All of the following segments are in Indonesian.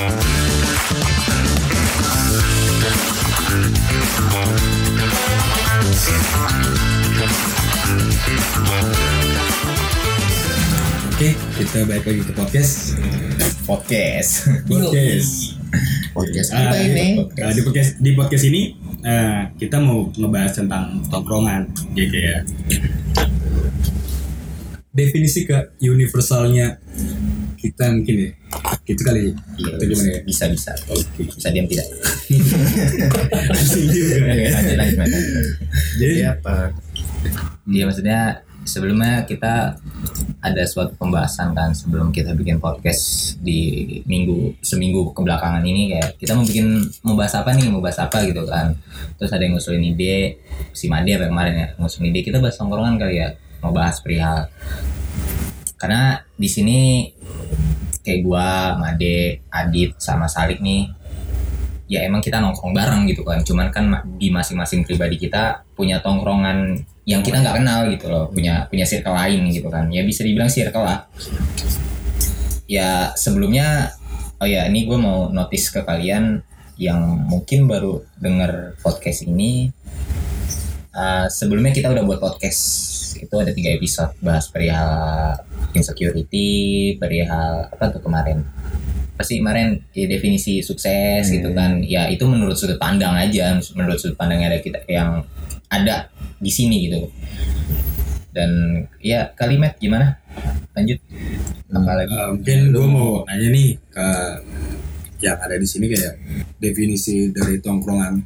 Oke, kita balik lagi ke podcast. podcast. Podcast. podcast apa ini? ah, di podcast di podcast ini eh, kita mau ngebahas tentang tongkrongan, ya kayak definisi ke universalnya kita mungkin ya, gitu kali. Iya, Atau gimana ya? bisa bisa. Bisa diam tidak? Lanjut. Jadi apa? Iya maksudnya sebelumnya kita ada suatu pembahasan kan sebelum kita bikin podcast di minggu seminggu kebelakangan ini kayak kita mau bikin mau bahas apa nih mau bahas apa gitu kan terus ada yang ngusulin ide si Made apa kemarin ya ngusulin ide kita bahas tongkrongan kali ya mau bahas perihal karena di sini kayak gua Made Adit sama Salik nih ya emang kita nongkrong bareng gitu kan. Cuman kan di masing-masing pribadi kita punya tongkrongan yang kita nggak kenal gitu loh. Punya punya circle lain gitu kan. Ya bisa dibilang circle lah. Ya sebelumnya oh ya ini gue mau notice ke kalian yang mungkin baru denger podcast ini. Uh, sebelumnya kita udah buat podcast itu ada tiga episode. Bahas perihal insecurity perihal apa tuh kemarin? Pasti kemarin? Ya, definisi sukses gitu kan. Ya itu menurut sudut pandang aja. Menurut sudut pandangnya ada kita yang ada di sini gitu. Dan ya kalimat gimana? Lanjut. Apa lagi? Eh, mungkin gue mau nanya nih ke yang ada di sini kayak definisi dari tongkrongan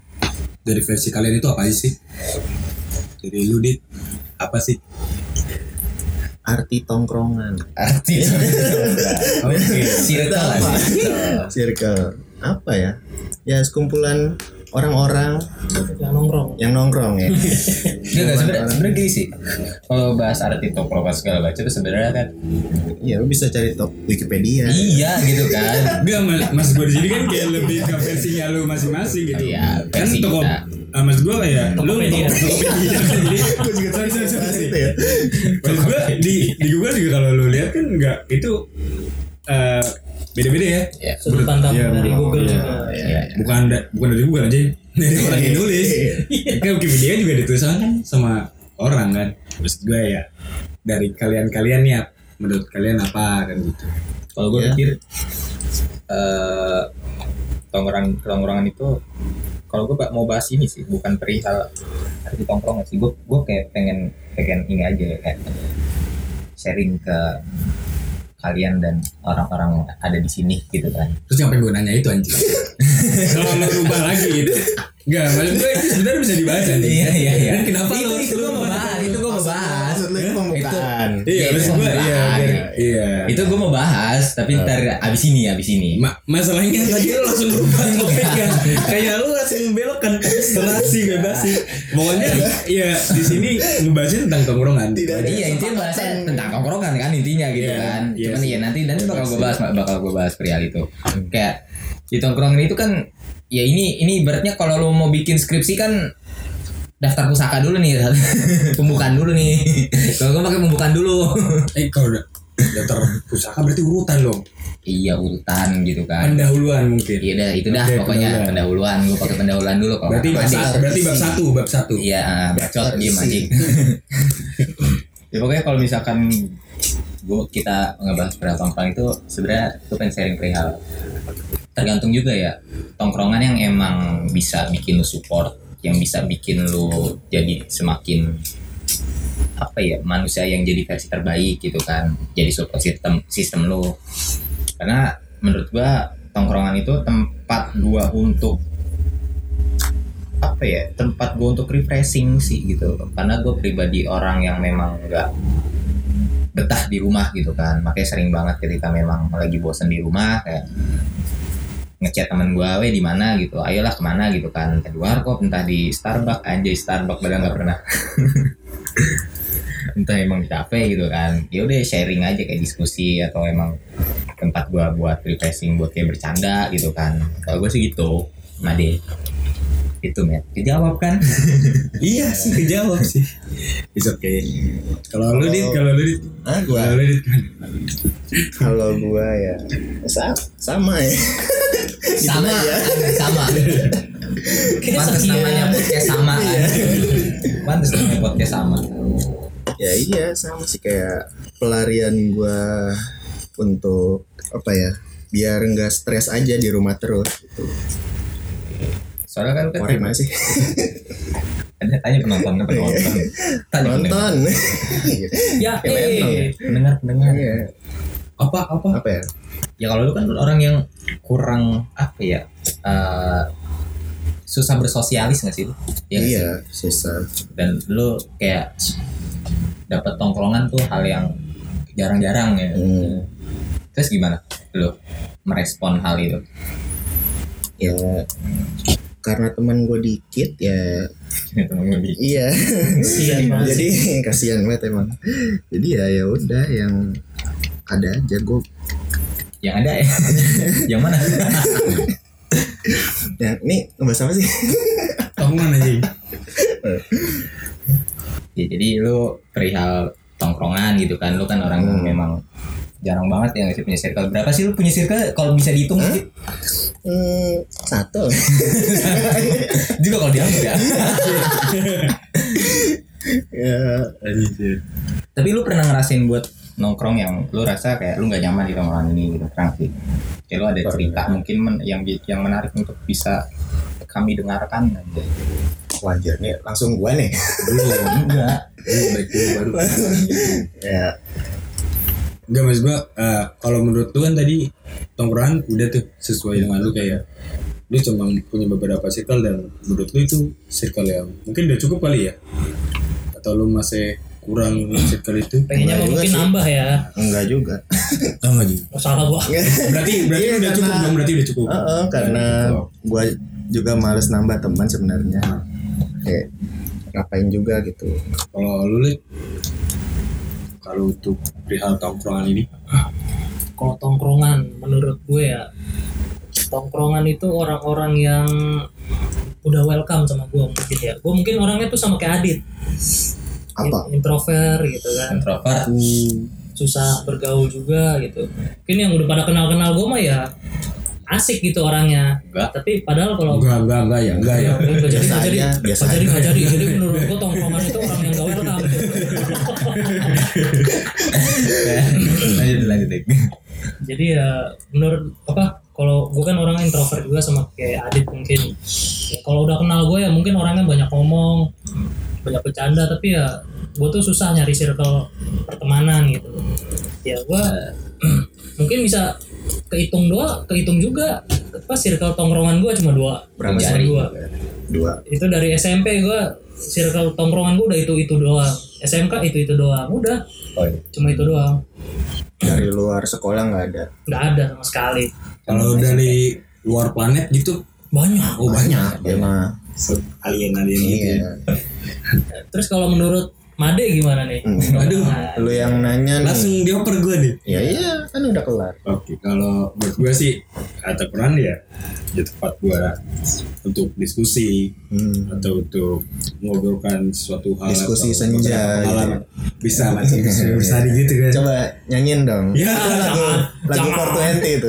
dari versi kalian itu apa sih? Dari lu dit apa sih? Arti tongkrongan. arti Oke. circle lah circle. Circle. Apa ya? Ya sekumpulan orang-orang yang nongkrong yang nongkrong ya. Enggak, enggak sebenarnya sebenarnya gini sih. Kalau bahas arti tongkrongan segala macam itu sebenarnya kan Iya, lu bisa cari top Wikipedia. iya gitu kan. Enggak, mas, mas gue di sini kan kayak lebih ke versinya lu masing-masing gitu. Iya, kan toko, kita. ah, mas gue kayak lu Tokopedia. Jadi, Gue juga sorry, sorry, sorry, sorry. itu ya. Mas gue di di Google juga kalau lu lihat kan enggak itu eh, beda-beda ya. Ya. sudut pandang Iya, dari iya. Google Iya. juga Iya. Bukan da- bukan dari Google aja, dari orang yang nulis. Kan Wikipedia juga ditulis kan sama orang kan. Maksud gue ya dari kalian-kalian ya menurut kalian apa kan gitu. Kalau gue Iya. pikir eh tongkrongan tongkrongan itu kalau gue mau bahas ini sih bukan perihal arti tongkrongan sih gue gue kayak pengen pengen ini aja kayak sharing ke kalian dan orang-orang yang ada di sini gitu kan Terus ngapain gue nanya itu anjing? Kalau lo rubah lagi gitu. Enggak, maksud gue itu sebenarnya bisa dibahas anjing. Iya, iya, iya. Dan kenapa itu lo itu gue mau bahas itu gue mau bahas Maksud lu itu pembukaan. Iya, Iya, maksud gue iya, biar- iya. itu gue mau bahas tapi ntar abis ini abis ini. Ma- masalahnya tadi lo langsung berubah topiknya kayak lo langsung belokkan bebasi bebasi. Pokoknya ya di sini ngebahasnya tentang tongkrongan. Tidak ada. Iya intinya bahasnya tentang tongkrongan kan intinya gitu Iya, kan. iya Cuman sih. iya nanti nanti bakal gue bahas bakal gue bahas perihal itu. Kayak di tongkrongan itu kan ya ini ini ibaratnya kalau lo mau bikin skripsi kan daftar pusaka dulu nih. Pembukaan dulu nih. Kalau gue pakai pembukaan dulu. Eh kalau udah daftar pusaka berarti urutan dong? Iya urutan gitu kan. Pendahuluan mungkin? Iya dah itu dah Oke, pokoknya. pendahuluan. pendahuluan gue pakai pendahuluan dulu kalau berarti bab satu berarti bab satu bab satu. Iya, ah, bacot diem anjing. ya pokoknya kalau misalkan gua kita ngebahas perihal tongkrong itu sebenarnya gue pengen sharing perihal. Tergantung juga ya tongkrongan yang emang bisa bikin lu support yang bisa bikin lu jadi semakin apa ya manusia yang jadi versi terbaik gitu kan jadi support sistem sistem lu. Karena menurut gua tongkrongan itu tempat gua untuk apa ya tempat gue untuk refreshing sih gitu. Karena gue pribadi orang yang memang nggak betah di rumah gitu kan. Makanya sering banget ketika memang lagi bosen di rumah kayak ngechat temen gue weh di mana? gitu. Ayolah ke mana gitu kan. Entah di warkop entah di Starbucks. Anjay Starbucks padahal nggak pernah entah emang di cafe gitu kan. Ya udah sharing aja kayak diskusi atau emang tempat gua buat refreshing buat kayak bercanda gitu kan. Kalau gue sih gitu Made itu met dijawab kan? Iya sih kejawab sih. It's okay. Kalau lu dit kalau lu dit Ah, gua? Kalau lu dit kalau gua ya sa- sama ya. sama ya. sama. Pantas sekian. namanya podcast sama. Kan pantas namanya podcast sama ya iya sama sih kayak pelarian gua untuk apa ya biar nggak stres aja di rumah terus gitu. soalnya kan kan Korek mana sih. Ada tanya penonton kan penonton. Tanya pendengar. Nonton Ya, Kayak Lenong ya. eh. pendengar pendengar. Iya. apa apa? Apa ya? Ya kalau lu kan orang yang kurang apa ya eh, susah bersosialis nggak sih lu? Iya sih? iya susah. Dan lu kayak dapat tongkrongan tuh hal yang jarang-jarang ya. Hmm. terus gimana lu merespon hal itu? Ya karena teman gue dikit ya. Iya. Kasian banget. Jadi kasihan banget emang. Jadi ya ya udah yang ada aja gue yang ada ya? Yang mana ya ini ngebahas apa sih? Tongkrongan aja ya, jadi lu perihal tongkrongan gitu kan lu kan orang yang Hmm. memang jarang banget ya sih punya circle. Berapa sih lu punya circle kalau bisa dihitung Hah? sih? Hmm, satu. Juga kalau diambil ya. Ya. Tapi lu pernah ngerasain buat nongkrong yang lu rasa kayak lu nggak nyaman di tongkrongan ini gitu. Pernah sih. Kayak lu ada cerita mungkin men- yang yang menarik untuk bisa kami dengarkan aja wajar nih langsung gue nih. Belum enggak. Dulu baik dulu baru ya. Enggak mas gua eh, kalau menurut lu kan tadi tongkrongan udah tuh sesuai dengan lu kayak lu cuma punya beberapa circle dan menurut lu itu circle yang mungkin udah cukup kali ya? Atau lu masih kurang circle itu Pengennya mungkin sih. nambah ya. enggak juga oh enggak juga Oh, salah gua. berarti berarti Iya, udah cukup karena- dong berarti udah cukup Heeh, karena gue juga males nambah teman sebenarnya kayak ngapain juga gitu kalau lu Lik, kalau untuk perihal tongkrongan ini Kalau tongkrongan menurut gue ya tongkrongan itu orang-orang yang udah welcome sama gue mungkin ya. Gue mungkin orangnya tuh sama kayak Adit. Apa In- introvert gitu kan. introvert susah bergaul juga gitu. Mungkin yang udah pada kenal-kenal gue mah ya asik gitu orangnya. Enggak. Tapi padahal kalau enggak enggak enggak ya enggak ya jadi, jadi, jadi, jadi. Jadi menurut gue tongkrongan itu orang yang gak welcome. lanjut lanjut Dik. Jadi ya menurut apa? Kalau gue kan orang introvert juga sama kayak Adit mungkin. Ya, kalau udah kenal gue ya mungkin orangnya banyak ngomong, banyak bercanda. Tapi ya gue tuh susah nyari circle pertemanan gitu. Ya gue mungkin bisa kehitung doa, kehitung juga. Apa circle tongkrongan gue cuma dua, berapa dua. dua. Itu dari SMP gue circle tongkrongan gue udah itu itu doang. SMK itu itu doang. Udah. Oh, iya. cuma itu doang. Dari luar sekolah nggak ada? Nggak ada sama sekali. Kalau dari luar planet gitu? Banyak. Oh banyak. Dia mah alien alien gitu. Iya. Ya. terus kalau menurut Made gimana nih? Hmm. aduh. Nah, lu yang nanya nih. Langsung dioper gue nih. Ya iya kan udah kelar. Oke, kalau buat gue sih kata peran ya di tempat gue untuk diskusi hmm. atau untuk mengobrolkan suatu hal Diskusi atau senja gitu. bisa macam diskusi bersari gitu kan. Coba nyanyiin dong. Ya. Lagu lagu. 420 itu.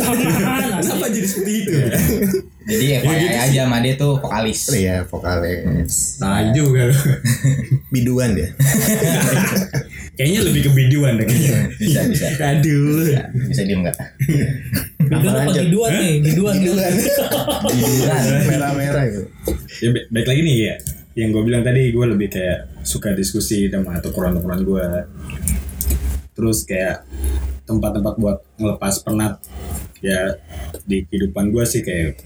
Jangan, kenapa jadi seperti itu jadi FYI aja Made tuh vokalis. Iya vokalis. Nah juga loh biduan dia. Kayaknya lebih ke biduan deh kayaknya. Bisa bisa. Aduh. Bisa, bisa diem nggak? Biduan apa lanjut? biduan nih? Biduan biduan. Biduan. merah-merah gitu ya ba- baik lagi nih ya. Yang gue bilang tadi gue lebih kayak suka diskusi sama tukeran-tukeran gue terus kayak tempat-tempat buat ngelepas penat ya di kehidupan gue sih kayak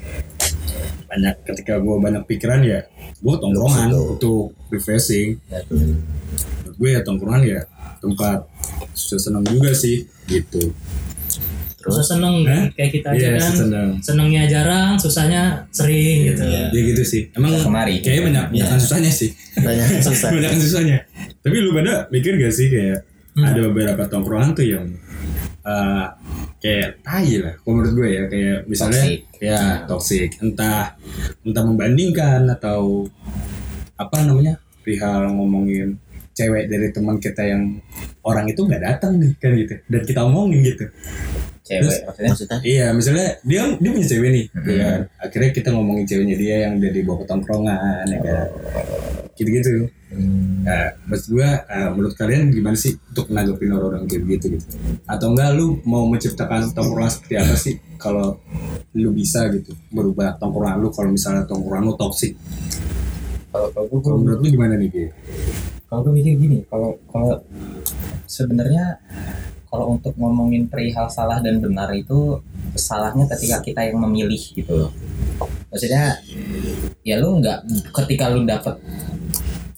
banyak ketika gue banyak pikiran ya gue tongkrongan untuk refreshing. Menurut gue ya tongkrongan ya tempat susah senang juga sih gitu. Susah seneng Hah? kayak kita aja Iya, kan senang senengnya jarang susahnya sering gitu. Iya. ya gitu sih. Emang Kemari. kayaknya banyak Iya. banyak susahnya sih. Banyak susah. Banyak susahnya. Tapi lu pada mikir gak sih kayak Hmm. ada beberapa tongkrongan tuh yang eh, kayak tai lah kalau menurut gue ya kayak misalnya Toxic. ya toxic entah entah membandingkan atau apa namanya perihal ngomongin cewek dari teman kita yang orang itu nggak datang nih kan gitu dan kita omongin gitu cewek maksudnya maksudnya Iya, misalnya dia dia punya cewek nih, Hmm. ya kan. Akhirnya kita ngomongin ceweknya dia yang udah dibawa ke tongkrongan, ya kan. Gitu-gitu. Nah, maksud gua, eh, menurut kalian gimana sih untuk nanggepin orang-orang kayak gitu gitu? Atau enggak lu mau menciptakan tongkrongan seperti apa sih kalau lu bisa gitu berubah tongkrongan lu kalau misalnya tongkrongan lu toksik? kalau kalau gue menurut lu gimana nih, Ki? kalau gue mikir gini kalau kalau sebenarnya kalau untuk ngomongin perihal salah dan benar itu salahnya ketika kita yang memilih gitu loh maksudnya ya lu nggak ketika lu dapet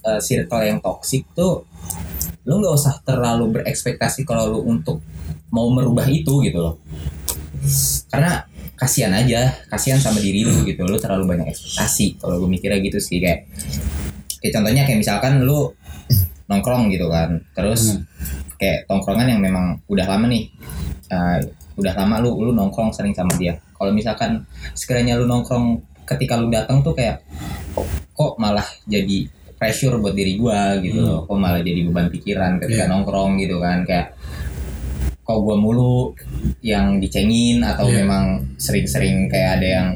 uh, circle yang toksik tuh lu nggak usah terlalu berekspektasi kalau lu untuk mau merubah itu gitu loh. Karena kasihan aja kasihan sama diri lu gitu. Lu terlalu banyak ekspektasi kalau gue mikirnya gitu sih kayak kayak contohnya kayak misalkan lu nongkrong gitu kan. Terus kayak tongkrongan yang memang udah lama nih uh, udah lama lu lu nongkrong sering sama dia. Kalau misalkan sekiranya lu nongkrong ketika lu datang tuh kayak kok malah jadi pressure buat diri gua gitu loh. Kok malah jadi beban pikiran ketika Iya. nongkrong gitu kan. Kayak kok gua mulu yang dicengin atau Iya. memang sering-sering kayak ada yang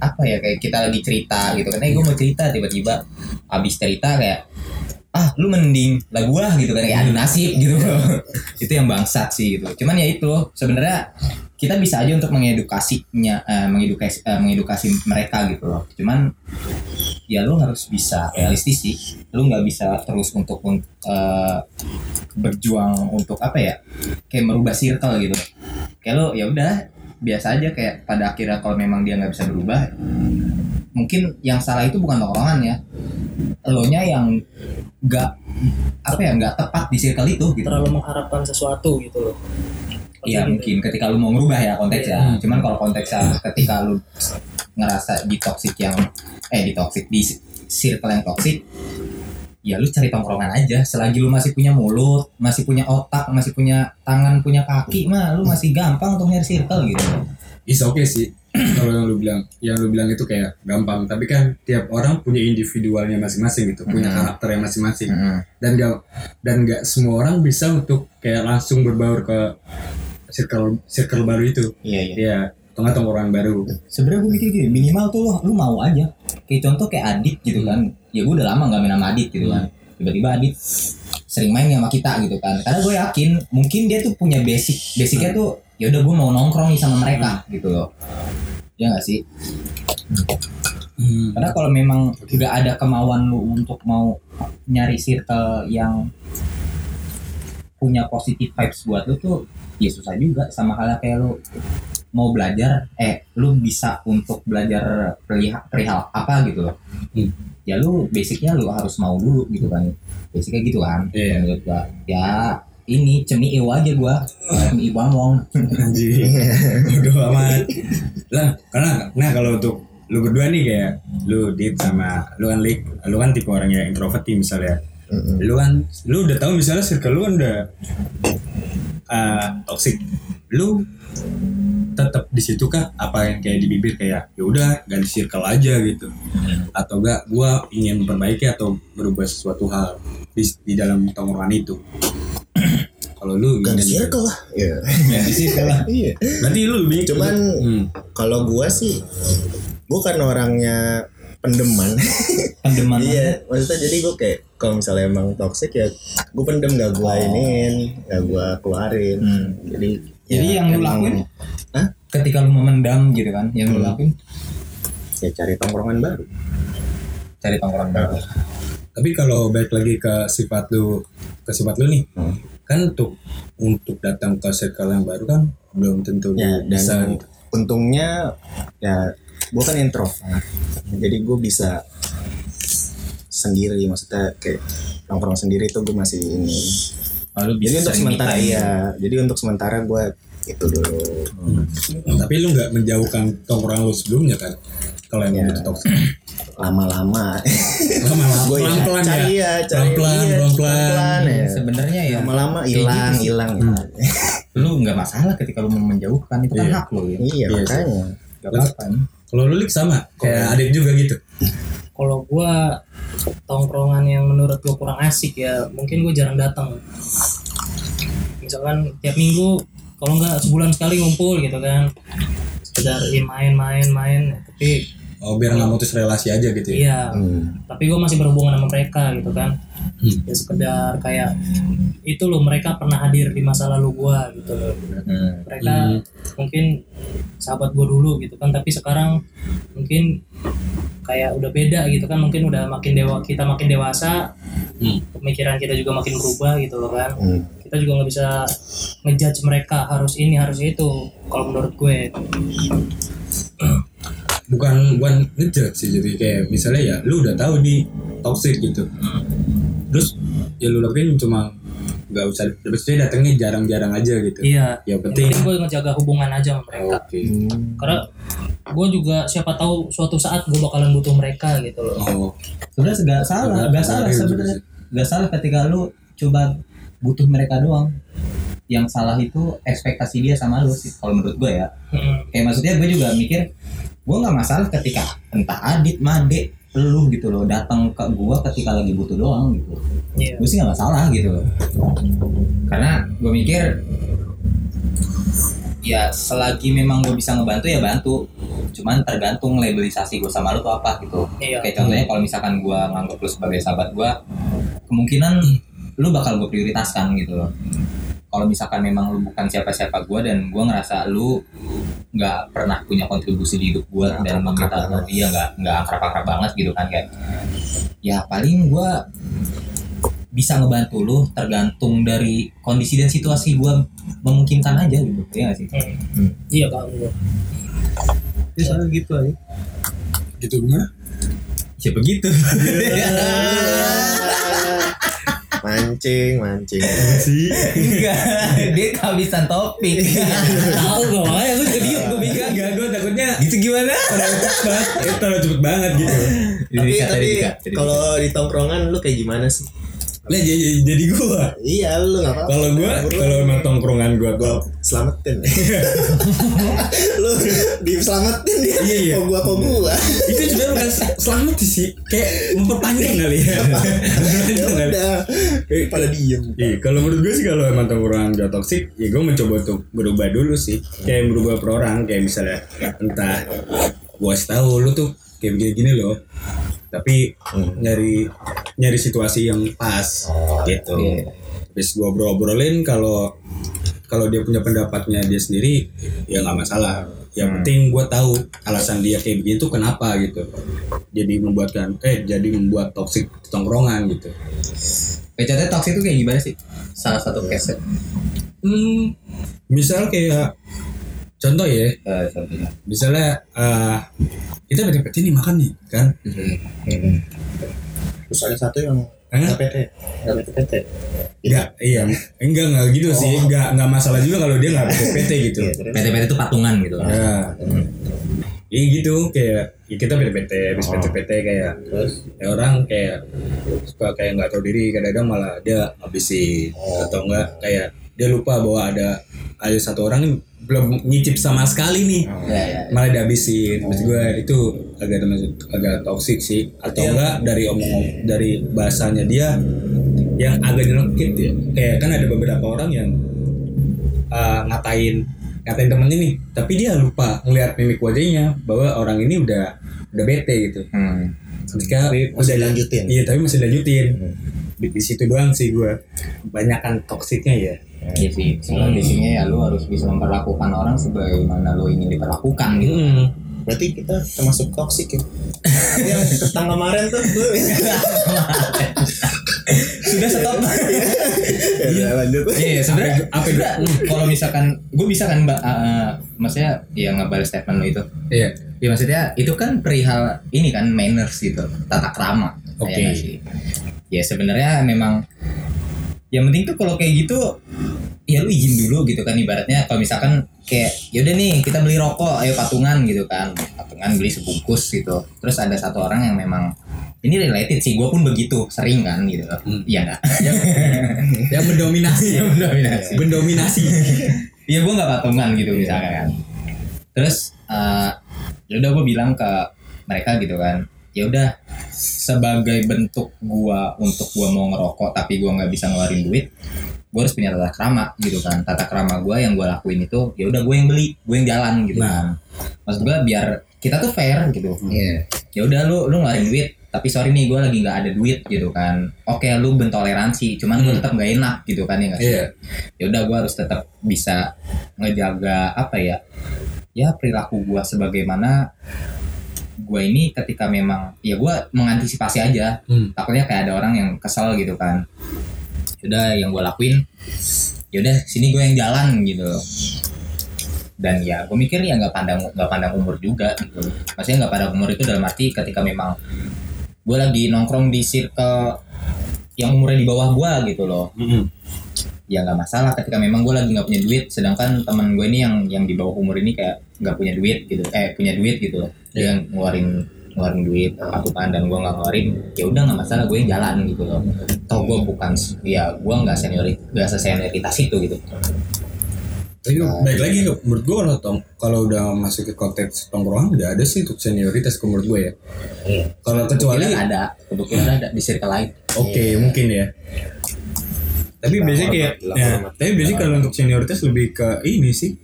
apa ya kayak kita lagi cerita gitu kan. Eh gue mau cerita tiba-tiba abis cerita kayak ah lu mending lah gua gitu kan. Kayak adu nasib gitu itu yang bangsat sih gitu. Cuman ya itu sebenarnya kita bisa aja untuk mengedukasinya eh, mengedukasi eh, mengedukasi mereka gitu loh. Cuman ya lu harus bisa realistis sih. Lu nggak bisa terus untuk un- eh, berjuang untuk apa ya kayak merubah circle gitu. Kayak lu ya udah biasa aja kayak pada akhirnya kalau memang dia nggak bisa berubah mungkin yang salah itu bukan tongkrongan ya. Elonya yang nggak apa ya nggak tepat di circle itu gitu. Terlalu mengharapkan sesuatu gitu loh Iya gitu. mungkin ketika lu mau ngerubah ya konteksnya. Hmm. Cuman kalau konteksnya ketika lu ngerasa di toxic yang eh di toxic di circle yang toxic ya lu cari tongkrongan aja selagi lu masih punya mulut masih punya otak masih punya tangan punya kaki mah lu masih gampang untuk nyari circle gitu Is oke sih kalau yang lu bilang, yang lu bilang itu kayak gampang. Tapi kan tiap orang punya individualnya masing-masing gitu, punya Hmm. karakternya masing-masing. Dan gak dan gak semua orang bisa untuk kayak langsung berbaur ke circle circle baru itu. iya iya. Iya, tengah tongkrongan baru. sebenarnya gue mikir gini minimal tuh lu, lu mau aja. Kayak contoh kayak Adit gitu kan. Ya gue udah lama gak main sama Adit gitu kan. Tiba-tiba Adit sering main sama kita gitu kan. Karena gue yakin mungkin dia tuh punya basic basicnya tuh ya udah gue mau nongkrong nih sama mereka gitu loh. Ya gak sih? Hmm. karena kalau memang nggak ada kemauan lu untuk mau nyari circle yang punya positive vibes buat lu tuh ya susah juga sama halnya kayak lu mau belajar eh lu bisa untuk belajar perihal, perihal apa gitu loh Hmm. ya lu basicnya lu harus mau dulu gitu kan basicnya gitu kan Iya. menurut gua ya ini cemi ewa aja gua cemi wamong Anjir. Bodoh amat. Lah, karena nah kalau untuk lu berdua nih kayak lu dit sama lu kan lik, lu kan tipe orang yang introvert nih misalnya. Mm-mm. Lu kan lu udah tahu misalnya circle lu kan udah uh, toxic. Lu tetap di situ kah apa yang kayak di bibir kayak ya udah ganti circle aja gitu atau enggak gua ingin memperbaiki atau merubah sesuatu hal di, di dalam tongkrongan itu kalau lu Ganti gimana? circle lah. Iya. ganti circle lah Iya. berarti lu lebih Cuman hmm. kalau gua sih bukan orangnya pendeman. pendeman iya, maksudnya jadi gua kayak kalau misalnya emang toxic ya gua pendem gak gua iniin, gak gua keluarin. Hmm. Jadi Jadi ya yang lu lakuin Hah? ketika lu memendam gitu kan, yang lu Hmm. lakuin ya cari tongkrongan baru. cari tongkrongan baru. Tapi kalau balik lagi ke sifat lu, ke sifat lu nih, Hmm. kan untuk untuk datang ke circle yang baru kan belum tentu Ya, lu bisa. dan gitu. untungnya ya gue kan introvert jadi gue bisa sendiri maksudnya kayak nongkrong sendiri tuh gue masih ini Lalu jadi untuk sementara iya jadi untuk sementara gue itu dulu Tapi lu nggak menjauhkan tongkrongan lu sebelumnya kan? Kalau emang Ya. itu toxic. lama-lama Lama-lama, gue pelan-pelan ya. cari ya iya, pelan-pelan. pelan-pelan ya Sebenarnya ya lama-lama hilang gitu sih. hilang lu nggak masalah ketika lu mau menjauhkan itu kan Iya. hak lu ya. iya Iya makanya Gak apa-apa. Kalau lu lik sama, kayak adik juga gitu. Kalau gua tongkrongan yang menurut gua kurang asik ya mungkin gua jarang datang. Misalkan tiap minggu kalau nggak sebulan sekali ngumpul gitu kan. Sekedar ya main-main main. Tapi Oh biar nggak mutus relasi aja gitu ya. iya Hmm. tapi gue masih berhubungan sama mereka gitu kan Hmm. ya sekedar kayak itu loh mereka pernah hadir di masa lalu gue gitu loh Hmm. mereka Hmm. mungkin sahabat gue dulu gitu kan tapi sekarang mungkin kayak udah beda gitu kan mungkin udah makin dewa kita makin dewasa Hmm. pemikiran kita juga makin berubah gitu loh kan Hmm. kita juga nggak bisa ngejudge mereka harus ini harus itu kalau menurut gue Bukan bukan ngejudge sih jadi kayak misalnya ya lu udah tahu nih toxic gitu. Terus ya lu lakuin cuma nggak usah maksudnya datangnya jarang-jarang aja gitu. iya Ya yang penting. penting gue ngejaga hubungan aja sama mereka Oke. Hmm. karena gue juga siapa tahu suatu saat gue bakalan butuh mereka gitu loh Oh. sebenarnya nggak salah nggak salah sebenarnya nggak salah ketika lu coba butuh mereka doang yang salah itu ekspektasi dia sama lu sih kalau menurut gue ya Mm-mm. kayak maksudnya gue juga mikir gue nggak masalah ketika entah adit made lu gitu loh datang ke gue ketika lagi butuh doang gitu. Iya. Gue sih nggak masalah gitu. Loh karena gue mikir ya selagi memang gue bisa ngebantu ya bantu. Cuman tergantung labelisasi gue sama lu tuh apa gitu. Iya. kayak contohnya kalau misalkan gue nganggap lu sebagai sahabat gue kemungkinan lu bakal gue prioritaskan gitu loh kalau misalkan memang lu bukan siapa-siapa gue dan gue ngerasa lu nggak pernah punya kontribusi di hidup gue dan meminta banget. dia nggak nggak akrab-akrab banget gitu kan kayak ya paling gue bisa ngebantu lu tergantung dari kondisi dan situasi gue memungkinkan aja gitu ya nggak sih Hmm. iya kalau gue ya soalnya gitu aja Gitu gimana? ya begitu mancing mancing. Sih. enggak. Dia kehabisan topik. Tahu gue makanya gue jadi gue mikir Enggak, gue takutnya gitu gimana? terlalu cepat. Terlalu cepet banget gitu. tapi tapi kalau di tongkrongan lu kayak gimana sih Lah jadi, jadi gue. iya lu nggak apa-apa Kalau Buruan. kalau emang tongkrongan gua tuh selamatin lu diselamatin dia Iya, iya. kok gua kok gua itu sebenarnya bukan selamat sih kayak memperpanjang kali ya ya Memperpanjang kali. udah pada diem Iya, kalau menurut gue sih kalau emang tongkrongan gak toksik, ya gue mencoba untuk berubah dulu sih. Kayak berubah per orang, kayak misalnya entah kasih tahu lu tuh kayak begini-gini loh. Tapi nyari nyari situasi yang pas gitu. Iya. Terus gue obrol-obrolin kalau kalau dia punya pendapatnya dia sendiri ya nggak masalah. Yang penting gue tahu alasan dia kayak begini tuh kenapa gitu. Jadi membuatkan eh jadi membuat toksik tongkrongan gitu. PCT Talks itu kayak gimana sih? Salah satu case Hmm, misal kayak contoh ya, contohnya. misalnya eh kita PT nih makan nih kan, terus ada satu yang Hah? nggak PT nggak PT PT enggak, iya, enggak enggak gitu sih, enggak enggak masalah juga kalau dia enggak PT gitu. Iya, terus? PT-PT itu patungan gitu. Kan. Ya, Iya gitu kayak ya kita PT habis PT kayak terus? ya orang kayak suka kayak nggak tahu diri kadang-kadang malah dia habisin atau enggak kayak dia lupa bahwa ada ada satu orang yang belum nyicip sama sekali nih. Ya, ya. malah dihabisin. Maksud gue itu agak termasuk agak toksik sih. Atau enggak dari omong dari bahasanya dia yang agak nyelekit ya. Kayak kan ada beberapa orang yang uh, ngatain ngatain temennya nih tapi dia lupa ngelihat mimik wajahnya bahwa orang ini udah udah bete gitu. Hmm. ketika masih lanjutin iya tapi masih lanjutin di, di situ doang sih gue banyakan toksiknya ya Iya sih, sebenarnya isinya ya lu harus bisa memperlakukan orang sebagaimana lu ingin diperlakukan gitu. Hmm. berarti kita termasuk toksik ya yang ketang kemarin tuh gue Sudah stop. ya lanjut Iya, sebenarnya apa kalau misalkan gue bisa kan mbak, uh, maksudnya ya ngebales statement lo itu. iya Ya maksudnya itu kan perihal ini kan manners gitu, tata krama. Oke. Ya sih? Ya sebenarnya memang yang penting tuh kalau kayak gitu ya lu izin dulu gitu kan ibaratnya kalau misalkan kayak yaudah nih kita beli rokok ayo patungan gitu kan patungan beli sebungkus gitu terus ada satu orang yang memang ini related sih gue pun begitu sering kan gitu Hmm. iya nggak yang yang mendominasi Yang mendominasi. mendominasi Iya gue nggak patungan gitu misalkan kan. Terus eh ya udah gue bilang ke mereka gitu kan. Ya udah sebagai bentuk gua untuk gua mau ngerokok tapi gua nggak bisa ngeluarin duit, gue harus punya tata krama gitu kan. Tata krama gue yang gue lakuin itu ya udah gue yang beli gue yang jalan gitu Nah. kan. Maksud gue biar kita tuh fair gitu. Iya. ya udah lu lu ngeluarin duit tapi sorry nih gue lagi nggak ada duit gitu kan. Oke lu bentoleransi cuman gue tetap gak enak gitu kan ya nggak sih? Iya. ya udah gue harus tetap bisa ngejaga apa ya ya perilaku gue sebagaimana gue ini ketika memang ya gue mengantisipasi aja. Hmm. takutnya kayak ada orang yang kesel gitu kan. Udah yang gue lakuin yaudah sini gue yang jalan gitu. Dan ya gue mikir ya nggak pandang nggak pandang umur juga gitu. Maksudnya nggak pandang umur itu dalam arti ketika memang gue lagi nongkrong di circle yang umurnya di bawah gue gitu loh. Mm-mm. ya nggak masalah ketika memang gue lagi nggak punya duit sedangkan teman gue ini yang yang di bawah umur ini kayak nggak punya duit gitu eh punya duit gitu loh dia yang ngeluarin ngeluarin duit aku dan gue nggak ngeluarin ya udah nggak masalah gue yang jalan gitu loh. Tau gue bukan ya gue nggak seniori nggak senioritas itu gitu. Tapi baik lagi menurut gue kalau tong kalau udah masuk ke konteks tongkrongan nggak ada sih untuk senioritas kalau menurut gue ya. Kalau kecuali ada kebetulan ada di circle lain. Oke mungkin ya. Tapi biasanya kayak hormat, ya, hormat. tapi biasanya kalau untuk senioritas lebih ke ini sih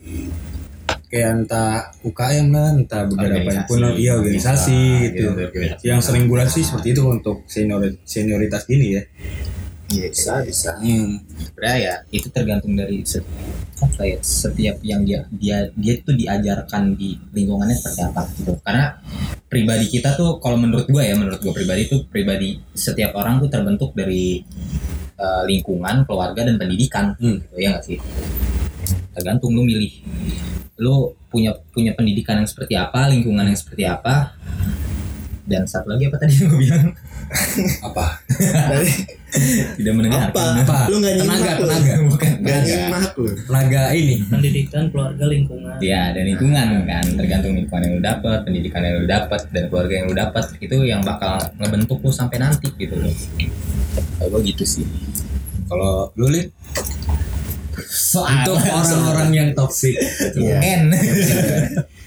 kayak entah UKM lah, entah beberapa yang pun Organisasi. iya organisasi Ah, gitu. gitu. Yang sering bulan sih seperti itu untuk senior senioritas gini ya. Iya, bisa, bisa. Hmm. sebenarnya ya itu tergantung dari apa ya setiap yang dia dia dia tuh diajarkan di lingkungannya seperti apa gitu karena pribadi kita tuh kalau menurut gue ya menurut gue pribadi tuh pribadi setiap orang tuh terbentuk dari eh, lingkungan keluarga dan pendidikan Hmm. gitu ya nggak sih tergantung lu milih lu punya punya pendidikan yang seperti apa lingkungan yang seperti apa dan satu lagi apa tadi yang gue bilang Apa? Tidak mendengarkan apa? Apa? Lu nggak Tenaga, nyimak lu. tenaga. bukan Nggak tenaga. nyimak lu. Tenaga ini. pendidikan keluarga lingkungan Ya, dan lingkungan kan, tergantung lingkungan yang lu dapat, pendidikan yang lu dapat, dan keluarga yang lu dapat itu yang bakal ngebentuk lu sampai nanti gitu loh. Kalau gitu sih. Kalau lu lihat Soal untuk orang-orang yang toksik Iya. N.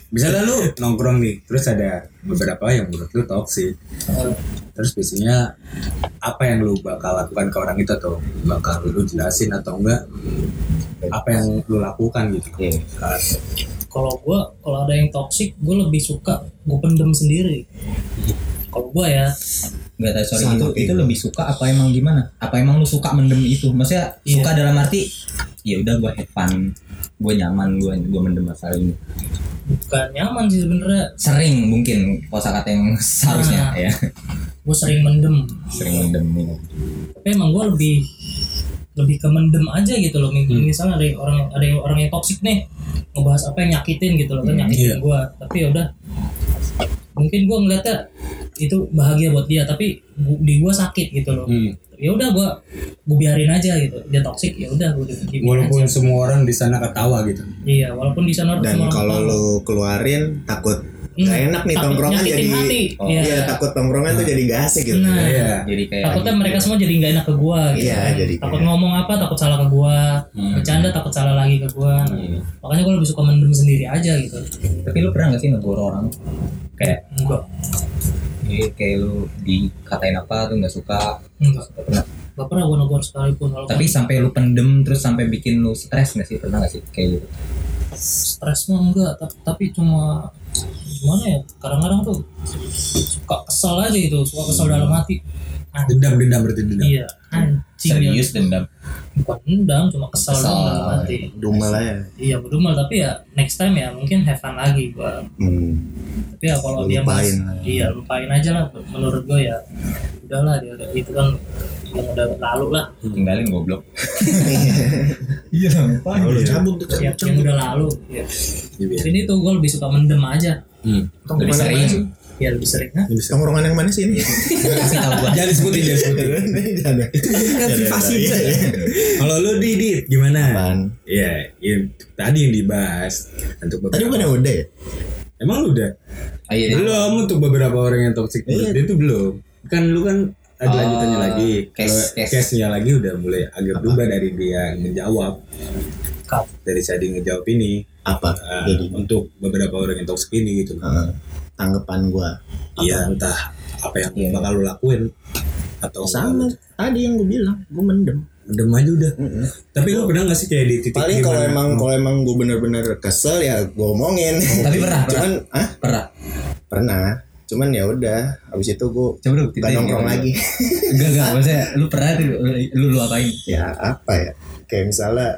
misalnya lu nongkrong nih terus ada beberapa yang menurut lu toksik terus biasanya apa yang lu bakal lakukan ke orang itu atau bakal lu jelasin atau enggak apa yang lu lakukan gitu Iya. Saat- kalau gue kalau ada yang toksik gue lebih suka gue pendem sendiri kalau gue ya Enggak tahu sorry Sama itu itu gua. lebih suka apa emang gimana? Apa emang lu suka mendem itu? Maksudnya Iya. suka dalam arti ya udah gua have fun, gua nyaman, gua gua mendem masalah ini. bukan nyaman sih sebenarnya Sering mungkin kosakata yang seharusnya Nah. ya. gue sering mendem Sering mendem ini. tapi emang gue lebih lebih ke mendem aja gitu loh Hmm. misalnya ada orang ada orang yang toksik nih ngebahas apa yang nyakitin gitu loh kan Hmm, nyakitin iya. gue tapi ya udah mungkin gue ngeliatnya itu bahagia buat dia tapi di gue sakit gitu loh Hmm. Ya udah gue gue biarin aja gitu dia toksik ya udah gue walaupun aja. semua orang di sana ketawa gitu iya walaupun di sana Dan kalau lu keluarin takut Hmm, nggak enak nih takut tongkrongan jadi hati. Oh, Iya. Iya, takut tongkrongan tuh jadi gak asik gitu. Nah, iya Jadi kayak takutnya mereka semua jadi nggak enak ke gua gitu Iya, kan. jadi takut kayak- ngomong apa takut salah ke gua Hmm. bercanda takut salah lagi ke gua Iya. makanya gua lebih suka mendem sendiri aja gitu Tapi lu pernah gak sih negor orang kayak enggak eh, kayak lu dikatain apa lu nggak suka enggak Nggak pernah. Gak pernah gua negor sekalipun walaupun Tapi sampai lu pendem terus sampai bikin lu stres gak sih pernah gak sih kayak gitu? stres mah enggak ta- tapi cuma gimana ya kadang-kadang tuh suka kesel aja gitu suka kesel dalam hati dendam dendam berarti dendam iya anjing ya. Serius dendam. bukan dendam cuma kesel, Kesel. dalam hati Dumel aja. iya berdumel tapi ya next time ya mungkin have fun lagi gua Hmm. Tapi ya kalau dia Lupain mas, lah. iya lupain aja lah menurut gue ya udahlah dia udah- itu kan yang udah lalu lah Tinggalin goblok. Iya, Oh, lu cabut tuh yang, cabut. yang udah lalu ya. Iya. sini tuh gue lebih suka mendem aja Hmm. Lebih sering. ya lebih sering Hah? Tongkrongan yang mana sih ini? Jangan disebutin jangan disebutin Jangan. Itu kan privasi. Kalau lu Didit gimana Apaan? Iya, ya, tadi yang dibahas untuk Tadi bukan yang udah ya? Emang lu udah? Ah, iya, iya. Belum untuk beberapa orang yang toxic Iya. dia tuh belum. Kan lu kan ada Oh, lanjutannya lagi. case- case. case-nya lagi udah mulai agak berubah dari dia menjawab Kap. dari saya ngejawab ini Apa? uh, Jadi untuk beberapa orang yang toxic ini gitu. uh, tanggapan gua Iya, entah apa yang Iya. bakal lu lakuin atau sama tadi yang gua bilang, gua mendem. Dem aja udah. Tapi lu pernah gak sih kayak di titik paling kalau emang kalau emang gue bener-bener kesel ya gue omongin. Tapi pernah, cuman ah Pernah. pernah. Cuman ya udah habis itu gue Coba dong gak nongkrong lagi. Enggak enggak maksudnya lu pernah tuh lu lu apain? ya apa ya? Kayak misalnya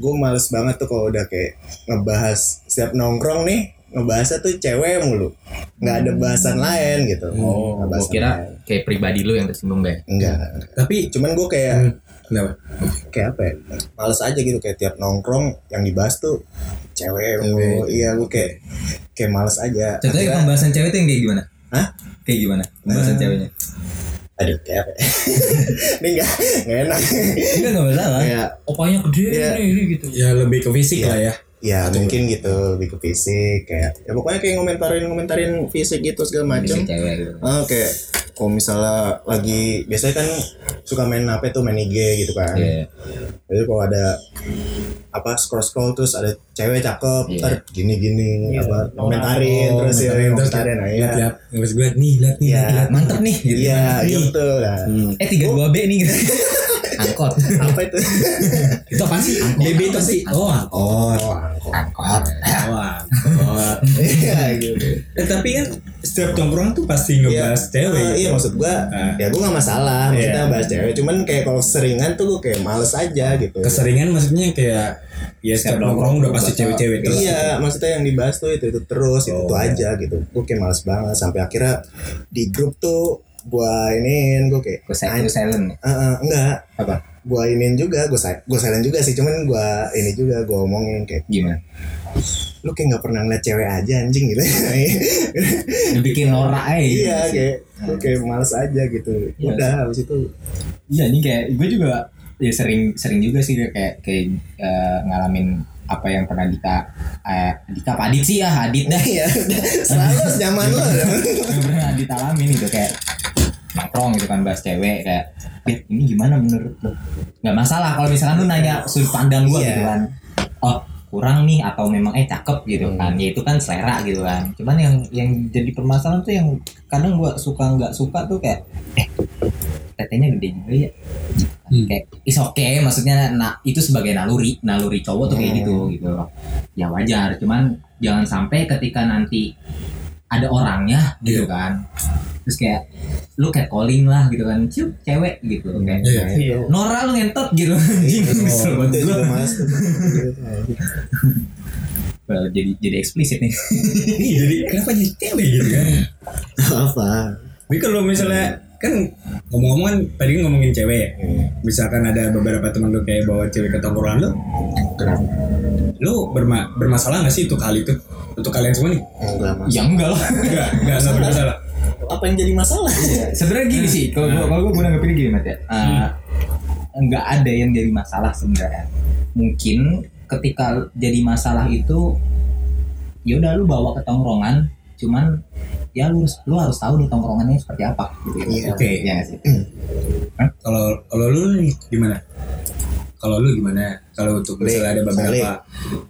gue males banget tuh kalau udah kayak ngebahas setiap nongkrong nih ngebahasnya tuh cewek mulu nggak ada bahasan lain gitu Oh, bahasan kira lain. kayak pribadi lu yang tersinggung deh. enggak Tapi cuman gue kayak kenapa? kayak apa ya males aja gitu kayak tiap nongkrong yang dibahas tuh cewek mulu iya gue kayak kayak males aja Contohnya Akhirnya- pembahasan cewek itu yang kayak gimana? Hah? Kayak gimana? Pembahasan ceweknya? aduh kayak apa ya? ini enggak enggak enak Enggak enggak masalah. kayak opanya gede Iya. ini, ini gitu Ya lebih ke fisik lah ya. Ya mungkin gitu lebih ke fisik kayak ya pokoknya kayak ngomentarin ngomentarin fisik gitu segala macem cewek gitu. ah kayak kalau misalnya lagi biasanya kan suka main apa tuh main IG gitu kan Iya. jadi kalau ada apa scroll scroll terus ada cewek cakep Iya. ntar gini gini Iya. apa komentarin Oh, terus ya komentarin, nah iya Lihat, gue nih, lihat nih, Iya. lihat. Mantep nih gitu. iya gitu nah. Eh 32B nih gitu. Angkot. apa itu Itu apa sih? BB itu sih. Oh, angkot. oh angkot Angkot. Oh, angkot. iya gitu Eh, tapi kan setiap tongkrong tuh pasti ngebahas cewek. Eh, iya gitu. maksud gua Ah. ya gua gak masalah Iya. bahas cewek cuman kayak kalau seringan tuh gua kayak males aja gitu Keseringan maksudnya kayak ya setiap nongkrong udah pasti cewek-cewek terus. Iya, maksudnya yang dibahas tuh itu itu terus, itu, itu Oh. aja gitu. Gue kayak males banget sampai akhirnya di grup tuh gua iniin gue kayak Gue silent. "Eh, eh, enggak Apa? gua iniin juga gue gue silent juga sih cuman gua ini juga gua omongin kayak Gimana? lu kayak nggak pernah ngeliat cewek aja anjing gitu Lu bikin norak aja. gitu iya sih. kayak gue kayak males aja gitu Iya udah habis itu Iya ini kayak gue juga ya sering sering juga sih kayak kayak eh, ngalamin apa yang pernah Dika eh, Dika Adit sih ya Adit dah ya. Selalu nyaman lo pernah Adit alamin gitu kayak nongkrong gitu kan bahas cewek kayak "Dit, ini gimana menurut lo nggak masalah kalau misalkan lu nanya sudut pandang gue Iya. gitu kan. Oh kurang nih atau memang eh cakep gitu kan. Ya itu kan selera gitu kan. Cuman yang yang jadi permasalahan tuh yang kadang gue suka nggak suka tuh kayak eh tetenya gede juga ya Hmm. kayak is okay maksudnya nah itu sebagai naluri naluri cowok tuh kayak Hmm. gitu gitu. Ya wajar cuman jangan sampai ketika nanti ada orangnya gitu kan. Terus kayak lu kayak calling lah gitu kan. Cium cewek gitu kayak Iya. Iya. Nora lu ngentot gitu. Banget tuh Well, jadi jadi eksplisit nih. Iya, jadi kenapa jadi cewek gitu kan? apa? Tapi kalau misalnya kan ngomong-ngomong kan tadi kan ngomongin cewek ya. Hmm. Misalkan ada beberapa teman lu kayak bawa cewek ke tongkrongan lu, kenapa lu berma bermasalah gak sih untuk hal itu? Untuk kalian semua nih? enggak mas ya enggak lah Enggak, enggak, enggak bermasalah. apa yang jadi masalah sebenarnya gini sih kalau gua kalau gua nanggepin gini Mat ya Eh, nggak ada yang jadi masalah sebenarnya mungkin ketika jadi masalah itu ya udah lu bawa ke tongkrongan cuman ya lu harus lu harus tahu nih tongkrongannya seperti apa gitu Iya. Oke. ya nggak sih Kalau kalau lu nih gimana? Kalau lu gimana? Kalau untuk misalnya ada beberapa,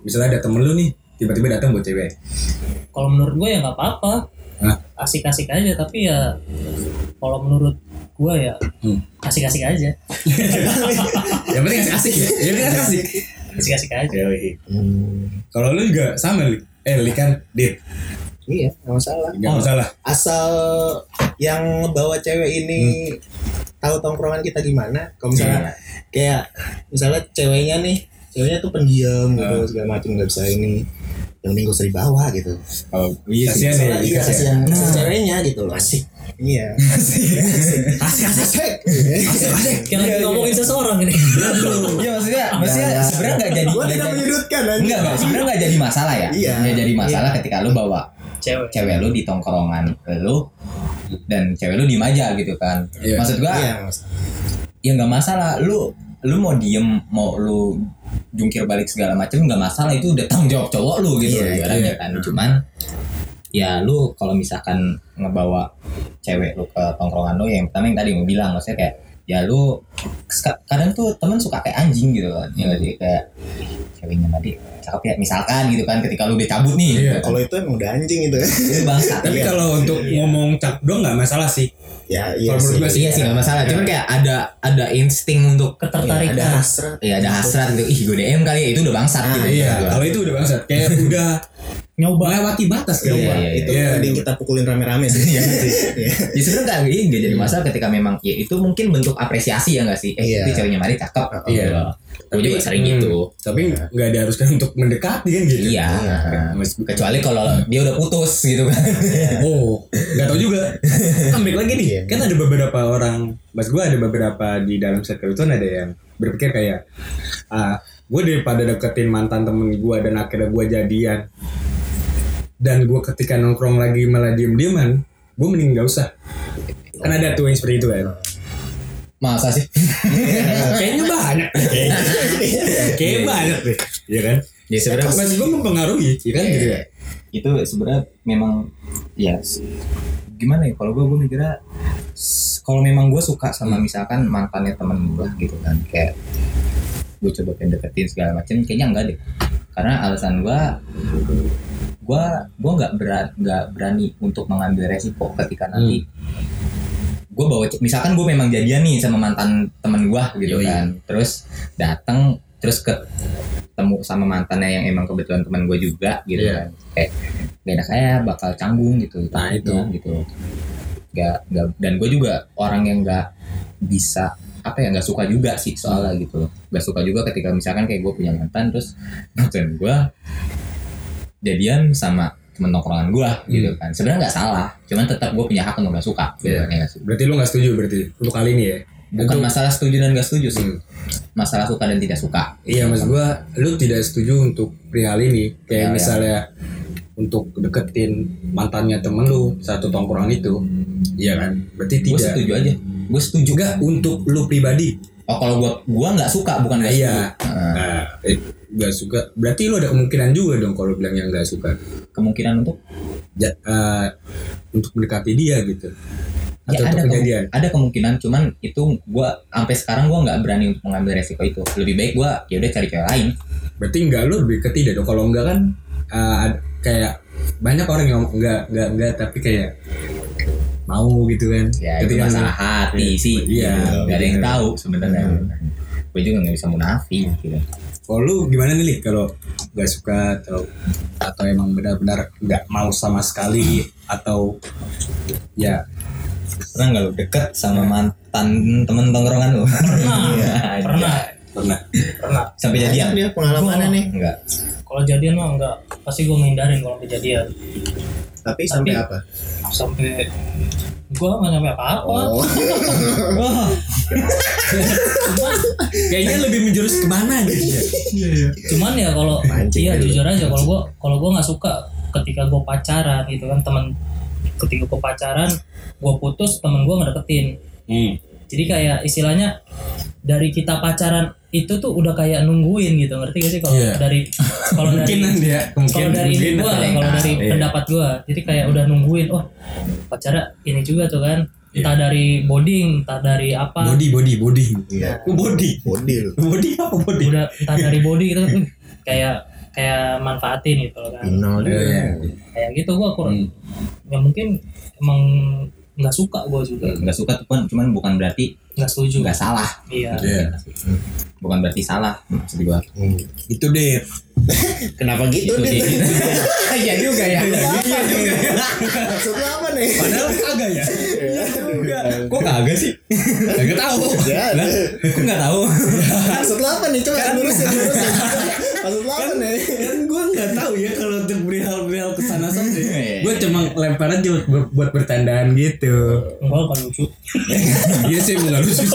misalnya ada temen lu nih tiba-tiba datang buat cewek. kalau menurut gue ya nggak apa-apa Hah? asik-asik aja tapi ya kalau menurut gue ya Hmm. asik-asik aja Yang penting asik ya. Yang penting asik. asik-asik aja. Hmm, Kalau lu juga sama Li. Eh, Li kan dit. Iya nggak masalah. Enggak masalah. asal yang ngebawa cewek ini tahu tongkrongan kita gimana kalau misalnya kayak misalnya ceweknya nih ceweknya tuh pendiam gitu Ah. segala macam nggak bisa ini yang gak usah dibawa gitu. Oh, iya kasihan ya. Iya kasihan. kasihan. Ceweknya gitu loh. Asik. Iya. Asik, asik. asik kayak lagi ngomongin seseorang ini. Iya maksudnya maksudnya Nggak, sebenarnya nggak jadi nggak tidak menyudutkan anjing. Enggak, enggak, sebenarnya enggak jadi masalah ya. Iya. Nggak jadi masalah ketika lu bawa cewek cewek lu di tongkrongan lu dan cewek lu diem aja gitu kan. Iya. Maksud gua iya mas ya nggak masalah lu lu mau diem mau lu jungkir balik segala macam nggak masalah itu udah tanggung jawab cowok lu gitu Iya, ibaratnya iya. kan. Cuman ya lu kalau misalkan ngebawa cewek lu ke tongkrongan lu yang pertama yang tadi mau bilang maksudnya kayak ya lu kadang tuh temen suka kayak anjing gitu kan ya sih kayak ceweknya tadi cakep ya misalkan gitu kan ketika lu udah cabut nih Iya. Kalau itu emang udah anjing itu. itu bangsa Tapi kalau untuk ngomong cak doang nggak masalah sih. ya iya Kalau menurut sih. gua sih iya sih nggak masalah cuman kayak ada ada insting untuk Ketertarikan. Ada hasrat. ya ada hasrat gitu ih gue DM kali ya itu udah bangsat gitu Iya, kalau itu udah bangsat. Kayak udah nyoba melewati batas Iya, kan. iya, Itu Iya. mending kita pukulin rame-rame sih. Iya. Iya. Ya sebenarnya nggak ini jadi masalah ketika memang ya itu mungkin bentuk apresiasi ya nggak sih? Eh Iya. itu ceweknya Mari cakep. Iya. Gue juga sering hmm, gitu. Tapi nggak diharuskan untuk mendekati kan gitu. Iya. Mas, Kecuali kalau dia udah putus gitu kan. Oh, nggak tahu juga. Kan balik lagi nih, Iya. kan ada beberapa orang, mas gue ada beberapa di dalam circle itu ada yang berpikir kayak, ah, gue daripada deketin mantan temen gue dan akhirnya gue jadian, dan gue ketika nongkrong lagi malah diem dieman, gue mending gak usah. Kan ada tuh yang seperti itu kan. Masa sih? Kayaknya banyak. Kayaknya, kayaknya banyak deh. Iya kan? Ya sebenarnya Mas gue mempengaruhi, iya kan gitu ya. itu sebenarnya memang ya gimana ya kalau gue gue mikirnya kalau memang gue suka sama misalkan mantannya temen gue gitu kan kayak gue coba pengen deketin segala macam kayaknya enggak deh karena alasan gue gue gue nggak berani nggak berani untuk mengambil resiko ketika nanti gue bawa misalkan gue memang jadian nih sama mantan temen gue gitu Yoi. kan terus datang terus ketemu sama mantannya yang emang kebetulan teman gue juga gitu Iya. kan kayak gak enak kayak bakal canggung gitu Nah, itu. gitu gak, gak dan gue juga orang yang gak bisa apa ya nggak suka juga sih soalnya gitu loh. Nggak suka juga ketika misalkan kayak gue punya mantan terus mantan gue jadian sama temen nongkrongan gue gitu kan. Sebenarnya nggak salah cuman tetap gue punya hak untuk nggak suka. Gitu Iya. kan, ya nggak? Berarti lu gak setuju berarti? Untuk kali ini ya? bukan Untuk- masalah setuju dan gak setuju sih. Hmm. masalah suka dan tidak suka. Iya mas gua lu tidak setuju untuk perihal ini. Kayak Ya, ya. misalnya untuk deketin mantannya temen lu satu tongkrongan itu iya kan? Berarti gue tidak. setuju aja gue setuju. Juga untuk lu pribadi. Oh kalau gue gue nggak suka bukan nggak iya. nah, eh, nggak suka. Berarti lu ada kemungkinan juga dong kalau bilang yang nggak suka. Kemungkinan untuk? Ja- eh, untuk mendekati dia gitu. Atau ya untuk ada kejadian. ada kemungkinan cuman itu gue sampai sekarang gue nggak berani untuk mengambil resiko itu. Lebih baik gue ya udah cari cewek lain. Berarti enggak lu lebih ke tidak dong. Kalau enggak kan ad- kayak banyak orang yang ngomong enggak enggak enggak tapi kayak mau gitu kan. Ya itu Ketika lu- masalah hati Iya. sih. Iya, gitu. nggak ada yang tahu sebenarnya. Gue juga nggak bisa munafik gitu. Kalau lu gimana nih kalau nggak suka atau atau emang benar-benar nggak mau sama sekali atau ya. Pernah nggak lu deket sama mantan temen tongkrongan lu? Pernah Iya, pernah pernah pernah sampai jadian dia pengalamannya nih. enggak kalau jadian mah enggak pasti gue menghindarin kalau kejadian Tapi sampai Tapi- apa? sampai gue nggak nyampe apa-apa Oh. wah kayaknya lebih menjurus ke mana gitu ya cuman ya kalau iya dulu. jujur aja kalau gue kalau gue nggak suka ketika gue pacaran gitu kan teman ketika gue pacaran gue putus temen gue ngedeketin hmm. jadi kayak istilahnya dari kita pacaran itu tuh udah kayak nungguin gitu ngerti gak sih kalau Iya. dari kalau dari mungkin ya mungkin kalau dari ini mungkin gua kalau dari Iya. pendapat gua jadi kayak udah nungguin oh pacara ini juga tuh kan. Entah dari bonding entah dari apa. Body body body. Iya. Oh, body. Body. Body apa body? Udah entah dari body gitu. Kayak kayak manfaatin gitu loh kan. Inal Iya, iya. kayak gitu gua kurang ya mungkin emang nggak suka gua juga. Nggak suka tuh kan cuman bukan berarti nggak setuju. nggak salah. Iya. Iya. bukan berarti salah maksud gua. Hmm. itu deh Kenapa gitu dia. Iya juga ya. Maksud lu apa nih? padahal kagak ya? Iya juga. kok kagak sih? Kagak tahu. Ya, Lah, kok nggak tahu? Maksud lu apa nih? Coba lurusin, lurusin. Maksud apa nih? kan gue nggak tahu ya kalau untuk cuma lempar aja buat, buat bertandaan gitu enggak kan lucu iya sih nggak lucu sih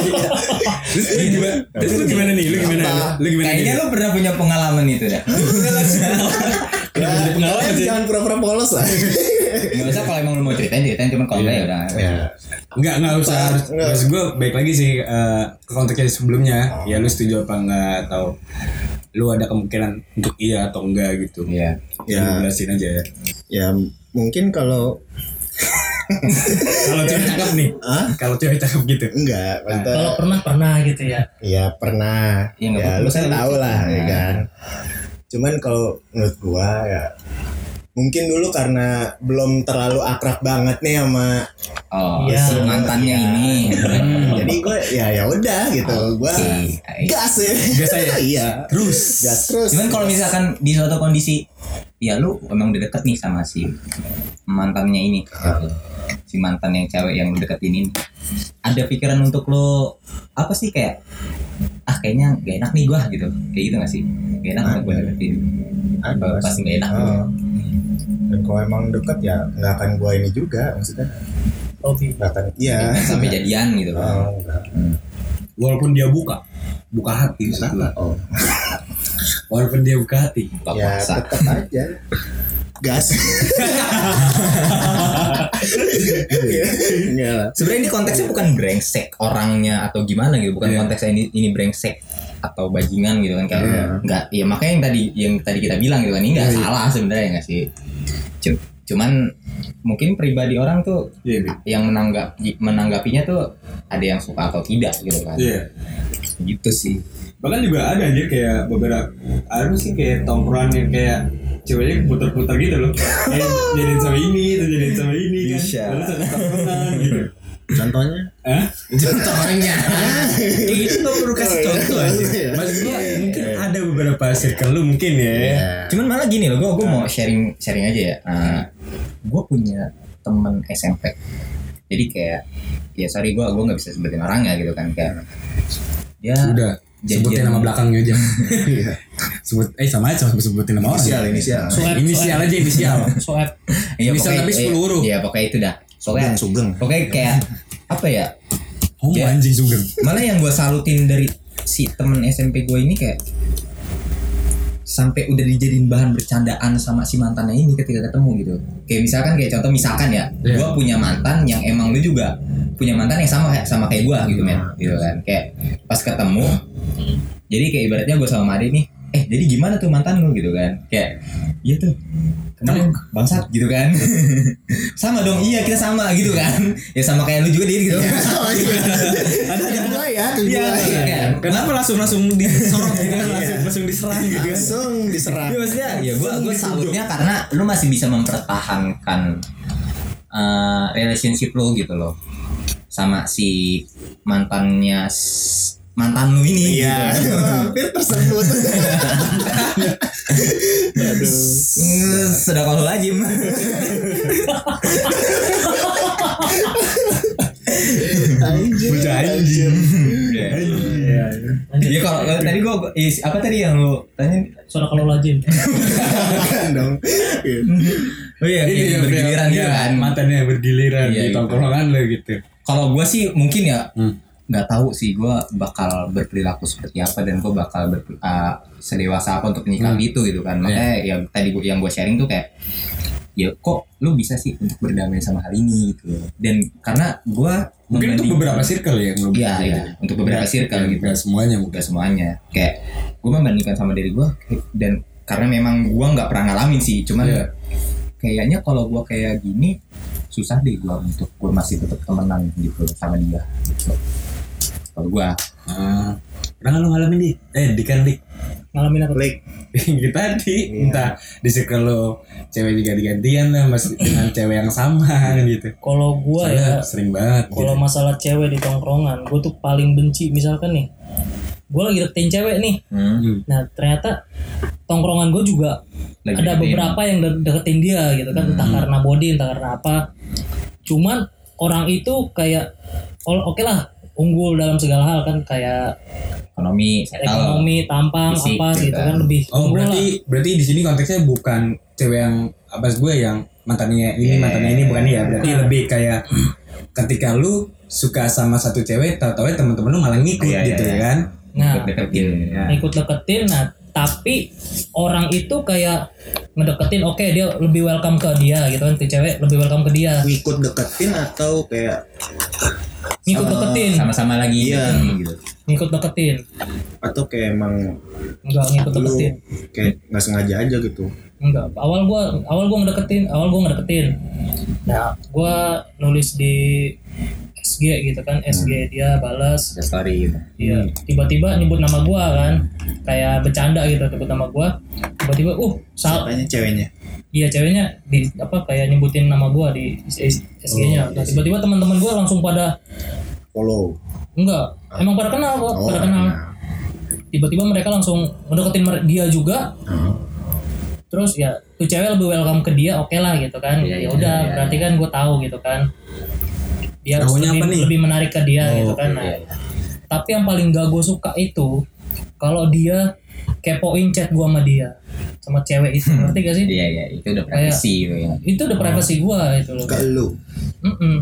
terus lu gimana terus lu gimana nih lu gimana lu gimana kayaknya lu pernah punya pengalaman itu dah Ya, kalian jangan pura-pura polos lah. nggak usah kalau emang lu mau ceritain ceritain cuman kalau enggak ya udah Ya. Enggak, enggak usah harus. Enggak. Maksud gue baik lagi sih eh, ke konteksnya sebelumnya. Ya lu setuju apa enggak atau lu ada kemungkinan untuk iya atau enggak gitu. iya Ya, Ya. jelasin aja ya. Ya mungkin kalau Kalau cewek cakep nih. Hah? Kalau cewek cakep gitu. enggak maksudnya Kalau pernah pernah gitu ya. ya pernah Iya, ya apa-apa. lu kan tahu lah ya Nah. kan cuman kalau menurut gua ya mungkin dulu karena belum terlalu akrab banget nih sama Oh, Iya. si mantannya ini. jadi gua ya ya udah gitu gua Oke. gas ya Gas aja? iya Terus. gas terus Cuman kalau misalkan di suatu kondisi ya lu emang udah deket nih sama si mantannya ini. gitu. Si mantan yang cewek yang lu deketin ini. Ada pikiran untuk lo apa sih kayak ah kayaknya gak enak nih gua gitu. Kayak gitu gak sih? Gak enak Ada. gue deketin. ada Apa, pasti gak enak. Oh. dan kalau emang deket ya nggak akan gua ini juga maksudnya Hobi. nggak akan iya Sampai jadian gitu kan. oh, enggak. Walaupun dia buka, buka hati. gua. oh. Walaupun dia buka hati. Buka ya tetap aja gas Sebenarnya ini konteksnya bukan brengsek orangnya atau gimana gitu, bukan Iya. konteksnya ini ini brengsek atau bajingan gitu kan kayak Iya. nggak ya makanya yang tadi yang tadi kita bilang gitu kan ini nggak Iya. salah sebenarnya nggak sih Cu- cuman mungkin pribadi orang tuh Iya, Bi. yang menanggap menanggapinya tuh ada yang suka atau tidak gitu kan Iya. gitu sih Bahkan juga ada aja kayak beberapa ada sih kayak tongkrongan yang kayak ceweknya putar-putar gitu loh. Kayak jadiin sama ini, terus jadiin sama ini kan. Bisa. Gitu. contohnya Eh? Hah? contohnya kayak tuh perlu kasih contoh aja Iya. Maksud gua mungkin ada beberapa circle lu mungkin ya. Iya. Cuman malah gini loh, gue gue mau sharing sharing aja ya. gue punya temen SMP. Jadi kayak ya sorry gue gue nggak bisa sebutin orangnya gitu kan kayak dia Udah. Sebutin nama belakangnya aja. Iya. Sebut eh sama aja sama sebutin nama orang. inisial inisial Swab, Inisial aja inisial. Swab. Iya, Inisial pokoknya- tapi 10 huruf. Iya pokoknya itu dah. Pokoknya Sugeng, pokoknya kayak apa ya? Oh anjing sugeng. Malah yang gue salutin dari si temen SMP gue ini kayak sampai udah dijadiin bahan bercandaan sama si mantannya ini ketika ketemu gitu. Kayak misalkan kayak contoh misalkan ya, Iya. gue punya mantan yang emang lu juga punya mantan yang sama kayak sama kayak gue gitu men, gitu kan. Kayak pas ketemu, jadi kayak ibaratnya gue sama Mari nih, eh jadi gimana tuh mantan lu? Gitu kan? Kayak iya tuh kemarin bangsat? Gitu kan. Sama dong iya kita sama gitu kan. Ya sama kayak lu juga dia gitu. Ada ada dua ya Iya, ya. kayak, Kenapa langsung langsung disorot gitu kan? Langsung langsung diserang gitu kan? langsung diserang. Iya maksudnya ya gue gue salutnya karena lu masih bisa mempertahankan eh, relationship lu gitu loh. Sama si mantannya mantan lu ini iya gitu. hampir tersebut aduh Sudah kalau lajim. anjir Bocah anjing. Iya. Ya kalau kalau tadi gua is- apa tadi yang lu tanya? Suara kalau lajim. Bukan dong Iya. Oh iya, yang bergiliran gitu kan. Mantannya bergiliran Iya, di iya. tongkrongan lo gitu. Kalau gua sih mungkin ya Hmm. Nggak tahu sih gua bakal berperilaku seperti apa dan gua bakal ber, uh, sedewasa apa untuk menyikapi itu gitu kan. Makanya yang tadi gua yang gua sharing tuh kayak ya kok lu bisa sih untuk berdamai sama hal ini gitu dan karena gua Mungkin untuk beberapa circle ya yang lo Iya, iya, untuk beberapa circle gitu. Gak semuanya mungkin. Semuanya. Kayak gue membandingkan sama diri gue dan karena memang gue nggak pernah ngalamin sih, cuman Iya. kayaknya kalau gue kayak gini susah deh gue untuk gue masih tetap temenan gitu sama dia. Gitu. Kalau gue, Ah, pernah lo ngalamin di? Eh, di kan dik. Ngalamin apa? Klik. kita di Iya. entah di circle lo cewek juga digantian lah masih dengan cewek yang sama gitu. Kalau gua Soalnya ya, sering banget. kalau gitu. masalah cewek di tongkrongan, gua tuh paling benci misalkan nih. Gua lagi deketin cewek nih. hmm, Nah, ternyata tongkrongan gue juga lagi ada deketin. beberapa yang de- deketin dia gitu kan entah Hmm. karena body entah karena apa cuman orang itu kayak oh, oke lah unggul dalam segala hal kan kayak ekonomi, ekonomi tampang fisik, apa gitu gitu kan. kan lebih Oh unggul lah berarti berarti di sini konteksnya bukan cewek yang apa gue yang mantannya ini Iya. mantannya ini bukan ya berarti Bukan. lebih kayak ketika lu suka sama satu cewek tahu-tahu teman-teman lu malah ngikut Iya, iya, gitu iya. kan nah Ikut deketin. ya. ikut deketin nah tapi orang itu kayak ngedeketin oke dia lebih welcome ke dia gitu kan si cewek lebih welcome ke dia ngikut deketin atau kayak ngikut deketin. Sama-sama lagi Iya. gitu. ngikut deketin. Atau kayak emang enggak ngikut lu deketin. kayak nggak sengaja aja gitu? Enggak. Awal gua awal gua ngedeketin awal gua ngedeketin. Nah gue nulis di SG gitu kan. SG dia balas. Story gitu. Iya, tiba-tiba nyebut nama gua kan, kayak bercanda gitu nyebut nama gua. Tiba-tiba, uh, sal, Siapanya ceweknya? Iya ceweknya di apa kayak nyebutin nama gua di SG-nya. Nah, tiba-tiba teman-teman gua langsung pada Follow. enggak, emang pada kenal kok, Oh, pada kenal. Tiba-tiba mereka langsung ngedeketin dia juga. Terus ya, tuh cewek lebih welcome ke dia, oke lah gitu kan. Iya, ya iya, udah, iya, berarti kan gua tahu gitu kan. Dia Taunya lebih, apa nih? lebih menarik ke dia Oh, gitu kan. Nah, Iya, iya. tapi yang paling gak gue suka itu kalau dia kepoin chat gue sama dia sama cewek itu. Ngerti gak sih? Iya iya itu udah privacy gitu ya. itu udah privacy gue itu loh. Ke lu. Mm-mm.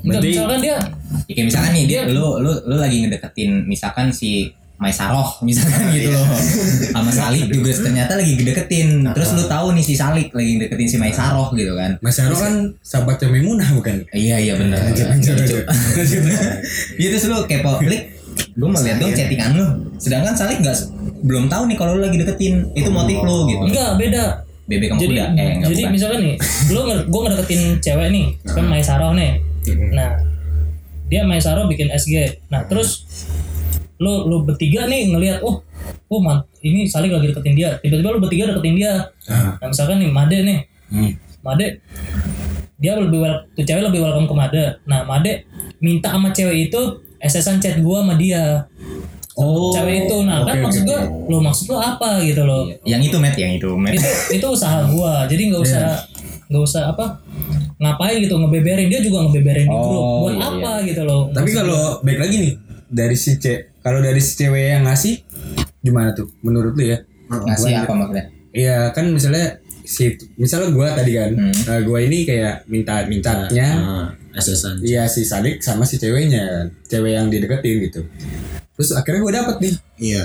Nggak, Berarti- misalkan dia Ya, kayak misalkan nih dia Dia- lu lu lu lagi ngedeketin misalkan si Maisaroh misalkan gitu loh. Sama Salik juga ternyata lagi ngedeketin. Terus lu tahu nih si Salik lagi ngedeketin si Maisaroh gitu kan. Mas Aro kan sahabatnya Memunah bukan? iya iya benar Lanjut, lanjut, lanjut. Iya terus lu kepo klik gue mau lihat dong chattingan lu. Sedangkan Salik nggak belum tahu nih kalau lu lagi deketin itu motif lu gitu. Enggak beda. Bebek kamu jadi kuda? Eh enggak jadi bukan. misalkan nih lu gue ngedeketin cewek nih kan Maisaro nih. Nah dia Maisaro bikin SG nah terus lu lu bertiga nih ngelihat oh oh man, ini Salik lagi deketin dia. Tiba-tiba lu bertiga deketin dia. Ah. nah misalkan nih Made nih. Hmm. Made dia lebih wel tuh cewek lebih welcome ke Made. Nah Made minta sama cewek itu SSan chat gua sama dia Oh. cewek itu nah kan oke, maksud oke. lo maksud lo apa gitu loh Iya. yang itu Matt yang itu Matt itu itu usaha gua jadi nggak usah nggak usah apa ngapain gitu ngebeberin dia juga ngebeberin di grup Oh, buat iya, apa gitu loh Tapi kalau baik lagi nih dari si ce kalau dari si cewek yang ngasih gimana tuh menurut lu ya? ngasih apa maksudnya Iya kan misalnya si misalnya gua tadi kan, Hmm. nah, gua ini kayak minta mintanya Ah, SSan. Iya si Sadik sama si ceweknya, cewek yang dideketin gitu. Terus akhirnya gue dapet nih. Iya.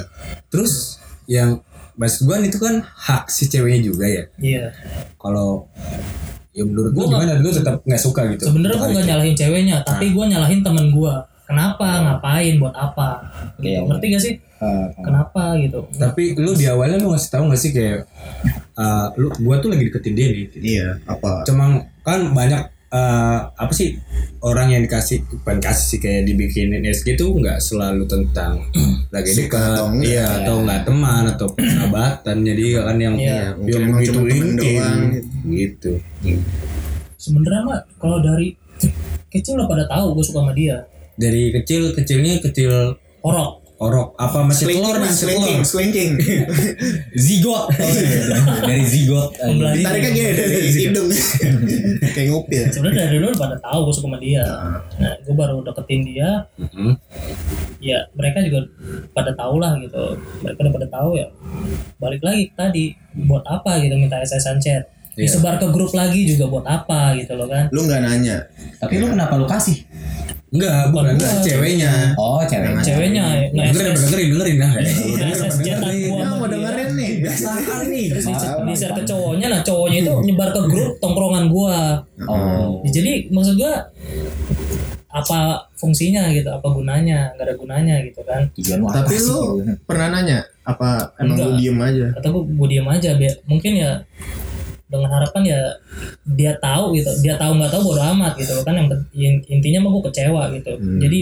Terus yang maksud gue itu kan hak si ceweknya juga ya. iya Kalau ya menurut gue Gua gimana? Lu tetap nggak suka gitu. sebenarnya gua Untuk nggak nyalahin ceweknya tapi gua nyalahin temen gua kenapa ngapain buat apa gitu. Ngerti gak sih kenapa gitu Tapi lu di awalnya lu ngasih tahu nggak sih kayak uh, lu gua tuh lagi deketin dia nih. Iya. Apa? Cuma kan banyak uh, apa sih orang yang dikasih bukan kasih sih kayak dibikinin SG tuh nggak selalu tentang lagi Suka dekat, atau enggak, iya ya. atau nggak teman atau persahabatan. Jadi kan yang mungkin yang begitu doang. Gitu. sebenarnya mah kalau dari kecil udah pada tahu gue suka sama dia. Dari kecil kecilnya kecil orok orok apa masih telur nih Slinking, telur. slinking. zigot dari zigot. Tariknya gini dari hidung. Kayak ngupil. sebenarnya dari dulu pada tahu gue suka sama dia nah gue baru deketin dia Mm-mm. ya mereka juga pada tahu lah gitu mereka udah pada tahu ya balik lagi tadi buat apa gitu minta SSN chat Iya. disebar ke grup lagi juga buat apa gitu loh kan Lu nggak nanya. tapi lu kenapa lu kasih Enggak, bukan enggak, gua. ceweknya. oh cewek ceweknya nge Dengerin, apa dengerin, dengerin nah. Gua Ya, mau dengerin nih. Biasaan nih. terus di, share ke cowoknya nah cowoknya itu nyebar ke grup tongkrongan gua oh Ya, jadi maksud gua apa fungsinya gitu apa gunanya nggak ada gunanya gitu kan tujuan Tapi lu pernah nanya apa emang Enggak. lu diem aja? atau gua, gua diam aja biar mungkin ya dengan harapan ya dia tahu gitu dia tahu nggak tahu bodo amat gitu loh kan yang, intinya mah gua kecewa gitu Hmm. jadi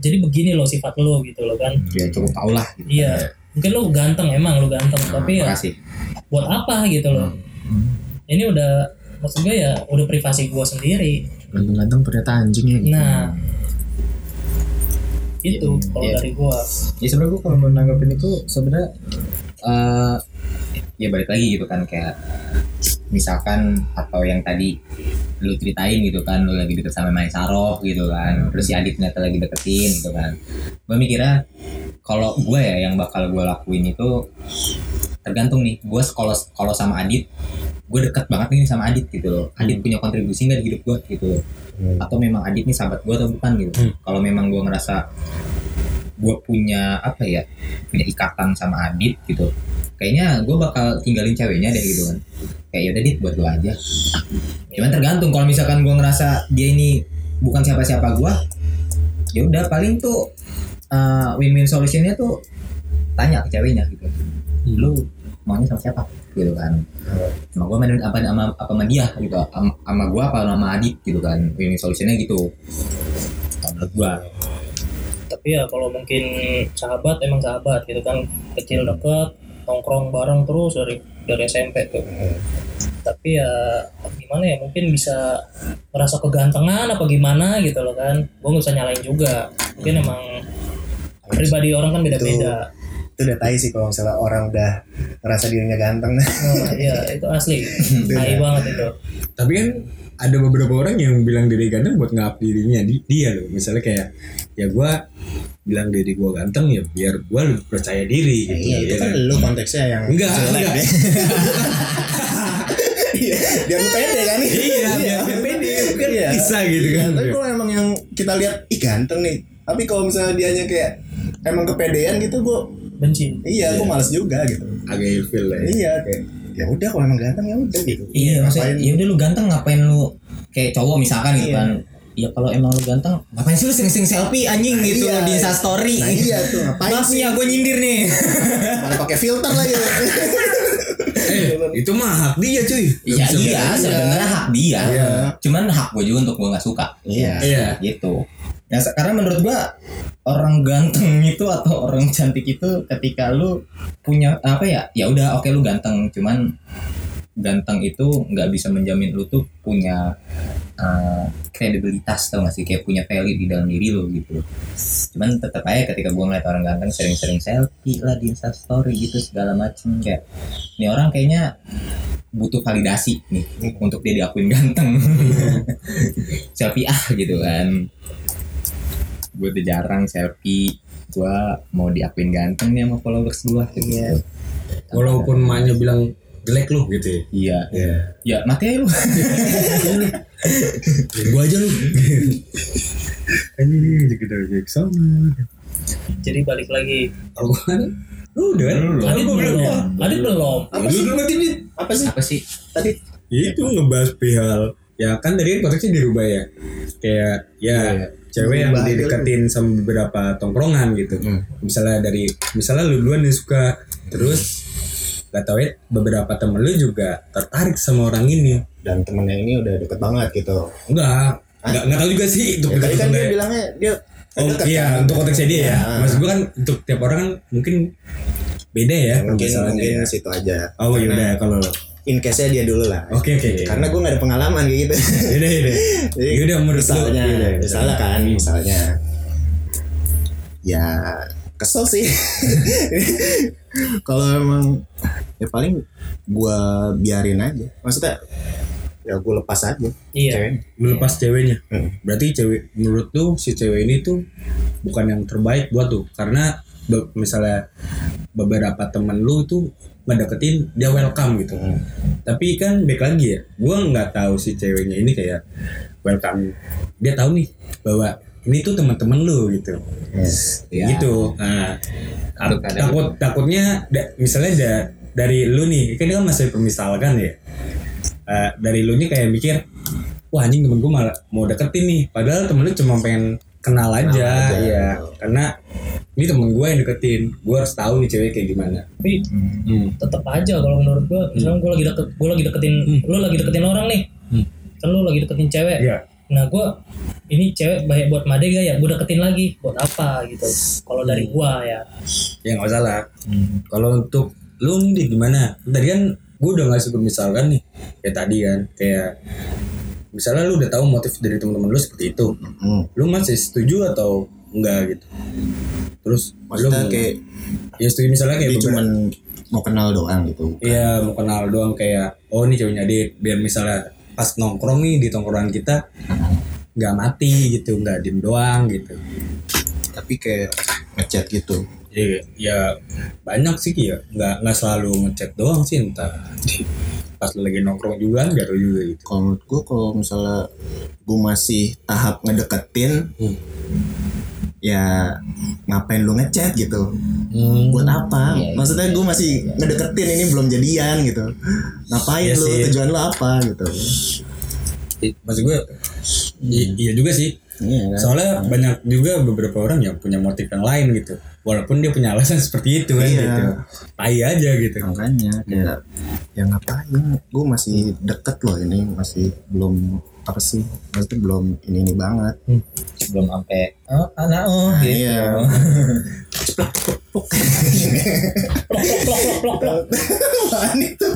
jadi begini loh sifat lo gitu loh kan ya cukup tau lah gitu. iya mungkin lo ganteng emang lo ganteng tapi ya buat apa gitu loh ini udah maksud gue ya udah privasi gua sendiri Ganteng-ganteng ternyata anjing ya. nah itu kalau Iya. dari gua ya sebenarnya gue kalau menanggapin itu sebenarnya eh ya balik lagi gitu kan kayak misalkan atau yang tadi lu ceritain gitu kan lu lagi deket sama Mai Saroh gitu kan terus si Adit ternyata lagi deketin gitu kan. Gue mikirnya kalau gue ya yang bakal gue lakuin itu tergantung nih gue kalau kalau sama Adit gue deket banget nih sama Adit gitu loh. Adit punya kontribusi nggak di hidup gue gitu loh. Atau memang Adit nih sahabat gue atau bukan gitu. Kalau memang gue ngerasa gue punya apa ya punya ikatan sama Adit gitu kayaknya gue bakal tinggalin ceweknya deh gitu kan. Kayak yaudah dit buat gue aja. Cuman tergantung kalau misalkan gue ngerasa dia ini bukan siapa-siapa gue ya udah paling tuh uh, win-win solutionnya tuh tanya ke ceweknya gitu. Lu maunya sama siapa? Gitu kan. Sama gue main apa sama apa sama dia? Gitu. Sama, sama gue apa sama Adit? Gitu kan. Ini solusinya gitu. Menurut gue tapi ya kalau mungkin sahabat emang sahabat gitu kan. Kecil deket nongkrong bareng terus dari dari SMP tuh. Tapi ya gimana ya mungkin bisa merasa kegantengan apa gimana gitu loh kan. Gue nggak bisa nyalain juga. Mungkin emang pribadi orang kan beda-beda itu udah tai sih kalau misalnya orang udah ngerasa dirinya ganteng. Nah, iya itu asli. Tai banget itu. Tapi kan ada beberapa orang yang bilang diri ganteng buat ngap dirinya di, dia loh. Misalnya kayak ya gue bilang diri gue ganteng ya biar gue lebih percaya diri gitu iya itu ya kan kan? lu konteksnya yang enggak jelek enggak. deh. Iya, dia pede kan? Nih iya biar biar pede kan Iya. bisa gitu kan? Tapi kalau emang yang kita lihat ih ganteng nih. Tapi kalau misalnya dianya kayak emang kepedean gitu gue benci iya gue males juga gitu agak ilfil lah ya. iya kayak ya udah kalau emang ganteng ya udah gitu iya maksudnya ya udah lu ganteng ngapain lu kayak cowok misalkan gitu Iya. kan ya kalau emang lu ganteng ngapain sih lu sering-sering selfie anjing gitu Iya. di Insta story nah iya tuh ngapain maaf sih nih ya gue nyindir nih malah pakai filter lagi eh itu mah hak dia cuy Iya iya sebenarnya hak dia. Iya. Cuman hak gue juga untuk gue nggak suka. iya iya Gitu. Se- karena menurut gue orang ganteng itu atau orang cantik itu ketika lu punya apa ya ya udah oke lu ganteng. Cuman ganteng itu nggak bisa menjamin lu tuh punya uh, kredibilitas tau gak sih? Kayak punya value di dalam diri lu gitu. Cuman tetap aja ketika gue ngeliat orang ganteng sering-sering selfie lah di instastory gitu segala macem. Kayak ini orang kayaknya butuh validasi nih untuk dia diakuin ganteng. Selfie ah gitu kan gue udah jarang selfie. Gue mau diakuin ganteng nih sama followers gue gitu. Walaupun maknya bilang jelek lu gitu ya? Iya. Iya. ya mati aja lu. Gua aja lu. Anjing kita sama. Jadi balik lagi. Kalau gua kan lu udah kan Adit gua belum. Adit belum. Apa sih? ngerti Dit? apa sih? Apa sih? Tadi. Itu ngebahas perihal ya kan tadi kan konteksnya dirubah ya. Kayak ya Iya. Cewek yang dideketin sama beberapa tongkrongan gitu. Misalnya dari misalnya lu duluan yang suka. Terus gak tau ya beberapa temen lu juga tertarik sama orang ini. Dan temennya ini udah deket banget gitu. Enggak enggak enggak tahu juga sih untuk ya, tadi kan dia bilangnya dia Oh deket iya kan? untuk konteksnya dia ya. Ya. Maksud gue kan untuk tiap orang kan mungkin beda ya Ya, mungkin mungkin ya. situ aja. Oh iya udah kalau in case nya dia dulu lah oke oke oke. karena gue gak ada pengalaman kayak gitu Yaudah yaudah. Jadi, Yaudah menurut lu. misalnya Yaudah, yaudah. misalnya kan misalnya ya kesel sih kalau emang ya paling gue biarin aja maksudnya ya gue lepas aja iya ceweknya. Melepas ceweknya. Hmm. Berarti cewek menurut lu si cewek ini tuh bukan yang terbaik buat tuh karena misalnya beberapa temen lu tuh ngedeketin dia welcome gitu. Hmm. Tapi kan baik lagi ya, gua nggak tahu si ceweknya ini kayak welcome. Dia tahu nih bahwa ini tuh teman-teman lu gitu. Ya. gitu nah Takut takut takutnya da- misalnya da- dari lu nih kan ini kan masih permisalkan ya Eh, dari lu nih kayak mikir wah anjing temen gue malah mau deketin nih padahal temen lu cuma pengen kenal aja, aja. ya karena ini temen gue yang deketin. Gue harus tahu nih cewek kayak gimana. Tapi hmm. tetap aja kalau menurut gua. Misalnya gua lagi deket gua lagi deketin lu lagi deketin orang nih. Hmm. kan lu lagi deketin cewek. Iya. nah gua ini cewek baik buat Made gak ya? Gua deketin lagi. Buat apa gitu. Kalau dari gua ya. Ya nggak salah kalau untuk lu nih gimana? Tadi kan gue udah ngasih misalkan nih. Kayak tadi kan kayak misalnya lu udah tahu motif dari teman-teman lu seperti itu. Hmm. lu masih setuju atau enggak gitu. Terus maksudnya kayak ya setuju misalnya kayak cuman mau kenal doang gitu iya mau kenal doang kayak oh ini ceweknya dia biar misalnya pas nongkrong nih di tongkrongan kita nggak mati gitu nggak diem doang gitu. Tapi kayak ngechat gitu. Ya, ya banyak sih ya. Nggak nggak selalu ngechat doang sih entah. Pas lagi nongkrong juga kan nggak tahu juga gitu. Kalau menurut gue kalau misalnya gue masih tahap ngedeketin Hmm. Ya ngapain lu ngechat gitu Hmm. buat apa Iya, iya. maksudnya gue masih ngedeketin ini belum jadian gitu ngapain Iya lu sih. tujuan lu apa gitu maksud gue i- iya juga sih Iya kan. Soalnya banyak juga beberapa orang yang punya motif yang lain gitu. Walaupun dia punya alasan seperti itu kan Iya. gitu. Tai aja gitu. Makanya kayak ya ngapain? Gue masih deket loh ini masih belum apa sih? Maksudnya belum ini ini banget. Belum sampai oh anak oh gitu. Iya. Apaan itu?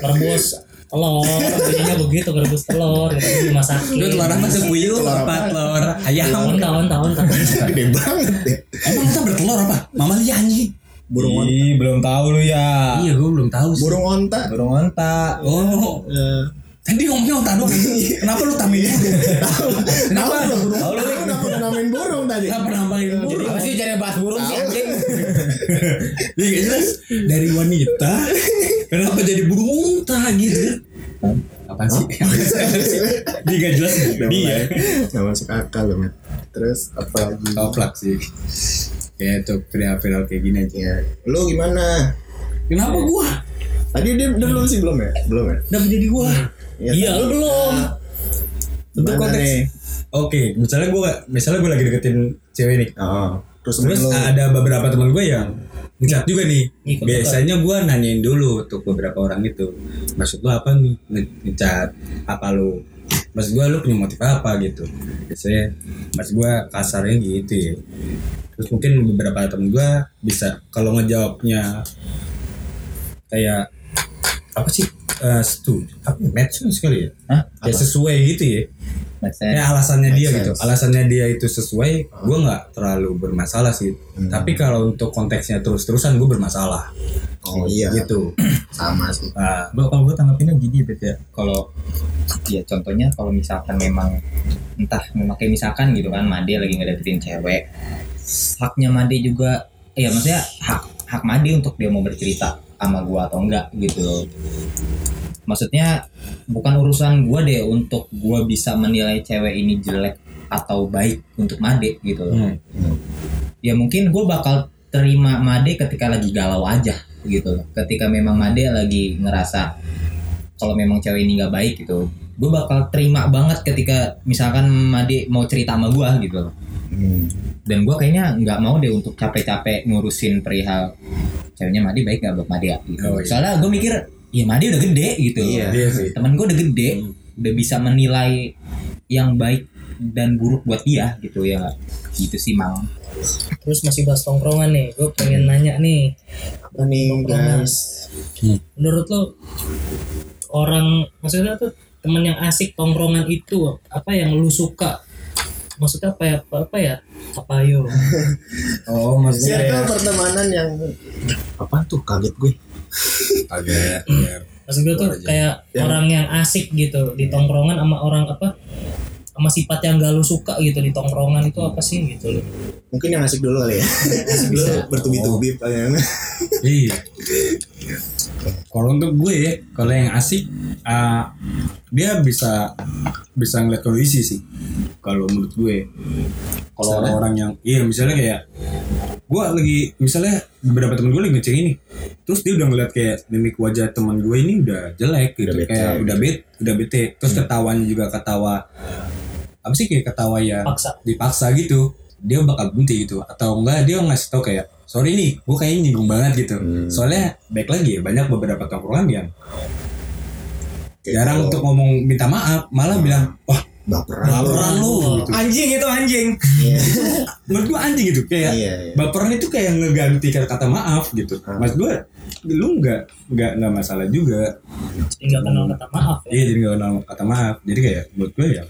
rebus telur bunyinya begitu rebus telur gitu dimasakin Lu telur apa tuh? Telur Apa telur ayam? tahun tahun tahun tahun Gede banget deh. Emang kita bertelur apa? Mama lihat anjing. Burung onta. Ih, belum tahu lu ya. Iya, gue belum tahu sih. Burung onta. Burung onta. Oh, Eh, tadi ngomongnya onta doang. Kenapa lu tamin? Kenapa? Tahu lu burung. Tahu lu kenapa namain burung tadi? Kenapa nambahin burung? Apa sih jangan bahas burung sih anjing? Ya gak jelas dari wanita kenapa jadi burung unta gitu kan? Apaan sih? Dia gak jelas dia. Gak masuk akal loh. Terus apa lagi? Koplak sih. Kayak tuh viral-viral kayak gini aja. Ya, lu gimana? Kenapa gua? Tadi dia udah belum sih belum ya? Belum ya? Udah menjadi gua. Ya, iya lu belum Untuk Gimana konteks. nih? Oke, misalnya gua misalnya gua lagi deketin cewek nih. Oh, terus, Terus lu, ada beberapa teman gue yang ngechat juga nih. Ikut Biasanya gue nanyain dulu untuk beberapa orang itu. Maksud lu apa nih nge- ngechat? Apa lu? Maksud gue lu punya motif apa gitu. Biasanya maksud gue kasarnya gitu ya. Terus mungkin beberapa temen gue bisa kalau ngejawabnya kayak apa sih? Eh setuju, apa match sekali ya? Hah? Kayak sesuai gitu ya. Ya alasannya dia gitu, alasannya dia itu sesuai, gue nggak terlalu bermasalah sih. Hmm. Tapi kalau untuk konteksnya terus-terusan gue bermasalah. oh iya, Gitu. sama sih. Nah, kalau gue tanggapinnya gini Bet ya. Kalau ya contohnya kalau misalkan memang entah memakai misalkan gitu kan Made lagi ngedeketin cewek haknya Made juga ya maksudnya hak hak Made untuk dia mau bercerita sama gua atau enggak gitu. Maksudnya bukan urusan gua deh untuk gua bisa menilai cewek ini jelek atau baik untuk Made gitu loh. hmm. ya mungkin gue bakal terima Made ketika lagi galau aja gitu loh. Ketika memang Made lagi ngerasa kalau memang cewek ini nggak baik gitu, gue bakal terima banget ketika misalkan Made mau cerita sama gue gitu loh. Hmm. Dan gue kayaknya nggak mau deh untuk capek-capek ngurusin perihal ceweknya Made baik nggak buat Made ya gitu. Oh, iya. Soalnya gue mikir, ya Made udah gede gitu. Iya. Iya sih. Temen gue udah gede, udah bisa menilai yang baik dan buruk buat dia gitu ya. Gitu sih mang. terus masih bahas tongkrongan nih gue pengen nanya nih Apa nih guys? menurut lo orang maksudnya tuh teman yang asik tongkrongan itu apa yang lu suka maksudnya apa ya? Apa, apa ya? Apa yo Oh, maksudnya Circle ya pertemanan yang apa tuh? Kaget gue. agak ya, maksud gue tuh kayak Yang- orang yang asik gitu di tongkrongan sama orang apa sama sifat yang gak lu suka gitu di tongkrongan itu apa sih gitu loh. Mungkin yang asik dulu kali ya. Lu bertubi-tubi kalian. Iya. Kalau untuk gue ya, kalau yang asik, ah, dia bisa bisa ngeliat kondisi sih. Kalau menurut gue, kalau orang-orang yang, iya misalnya kayak, gue lagi misalnya beberapa temen gue lagi ngecek ini, terus dia udah ngeliat kayak mimik wajah teman gue ini udah jelek gitu, Udah bete. kayak udah bet, udah bete, terus ketawanya juga ketawa, apa sih kayak ketawa yang paksa dipaksa gitu. Dia bakal berhenti gitu. Atau enggak dia ngasih tau kayak sorry nih gue kayaknya nyinggung banget gitu Hmm. soalnya baik lagi ya banyak beberapa tongkrongan yang Kayak jarang kalau untuk ngomong minta maaf malah bilang wah baperan. baperan lu gitu Anjing itu anjing. Iya. menurut gue anjing gitu kayak Iya, iya. baperan itu kayak ngeganti kata-kata maaf gitu Hmm. mas gue lu nggak nggak nggak masalah juga nggak kenal kata maaf ya iya jadi nggak kenal kata maaf jadi kayak buat gue ya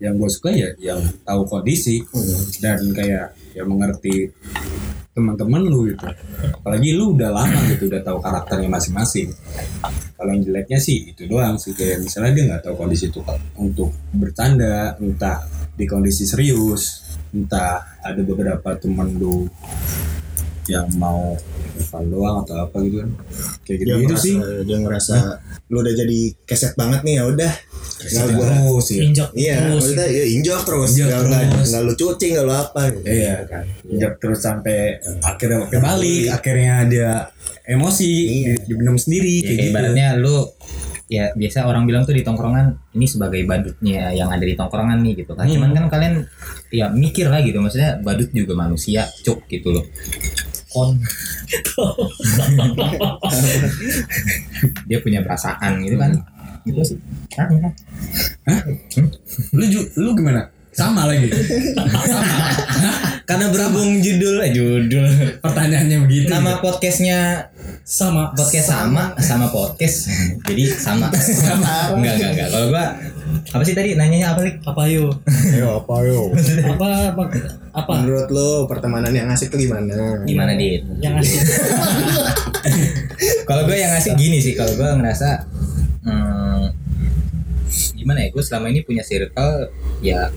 yang gue suka ya yang tahu kondisi Hmm. dan kayak ya mengerti teman-teman lu gitu. Apalagi lu udah lama gitu udah tahu karakternya masing-masing. Kalau yang jeleknya sih itu doang sih kayak misalnya dia nggak tahu kondisi itu untuk bercanda entah di kondisi serius entah ada beberapa teman lu yang mau fun doang atau apa gitu kan kayak gitu, Dia gitu ngerasa, sih dia ngerasa lu udah jadi keset banget nih ya udah. Nggak gua. terus ya injak Iya, terus maksudnya ya injok terus. Lu cuci, nggak lu apa. gitu. Iya kan. Injak terus sampai akhirnya kebalik, akhirnya dia emosi, Iya. di- dibendam sendiri Ya, kayak gitu. ibaratnya lu ya biasa orang bilang tuh di tongkrongan ini sebagai badutnya yang ada di tongkrongan nih gitu kan cuman kan kalian ya mikir lah gitu maksudnya badut juga manusia cuk gitu loh kon dia punya perasaan gitu kan. Gitu sih. Hah? Lu ju- lu gimana? Sama lagi. karena berhubung judul eh judul. Pertanyaannya begitu. nama podcastnya sama. Podcast sama sama podcast. Jadi sama. Enggak enggak enggak. Kalau gua apa sih tadi nanyanya apa lik apa yuk Ayo apa yo? apa apa apa? Menurut lo pertemanan yang asik tuh gimana? gimana dit? Yang asik. Kalau gue yang ngasih gini sih. Kalau gue ngerasa hmm, gimana ya? Gue selama ini punya circle ya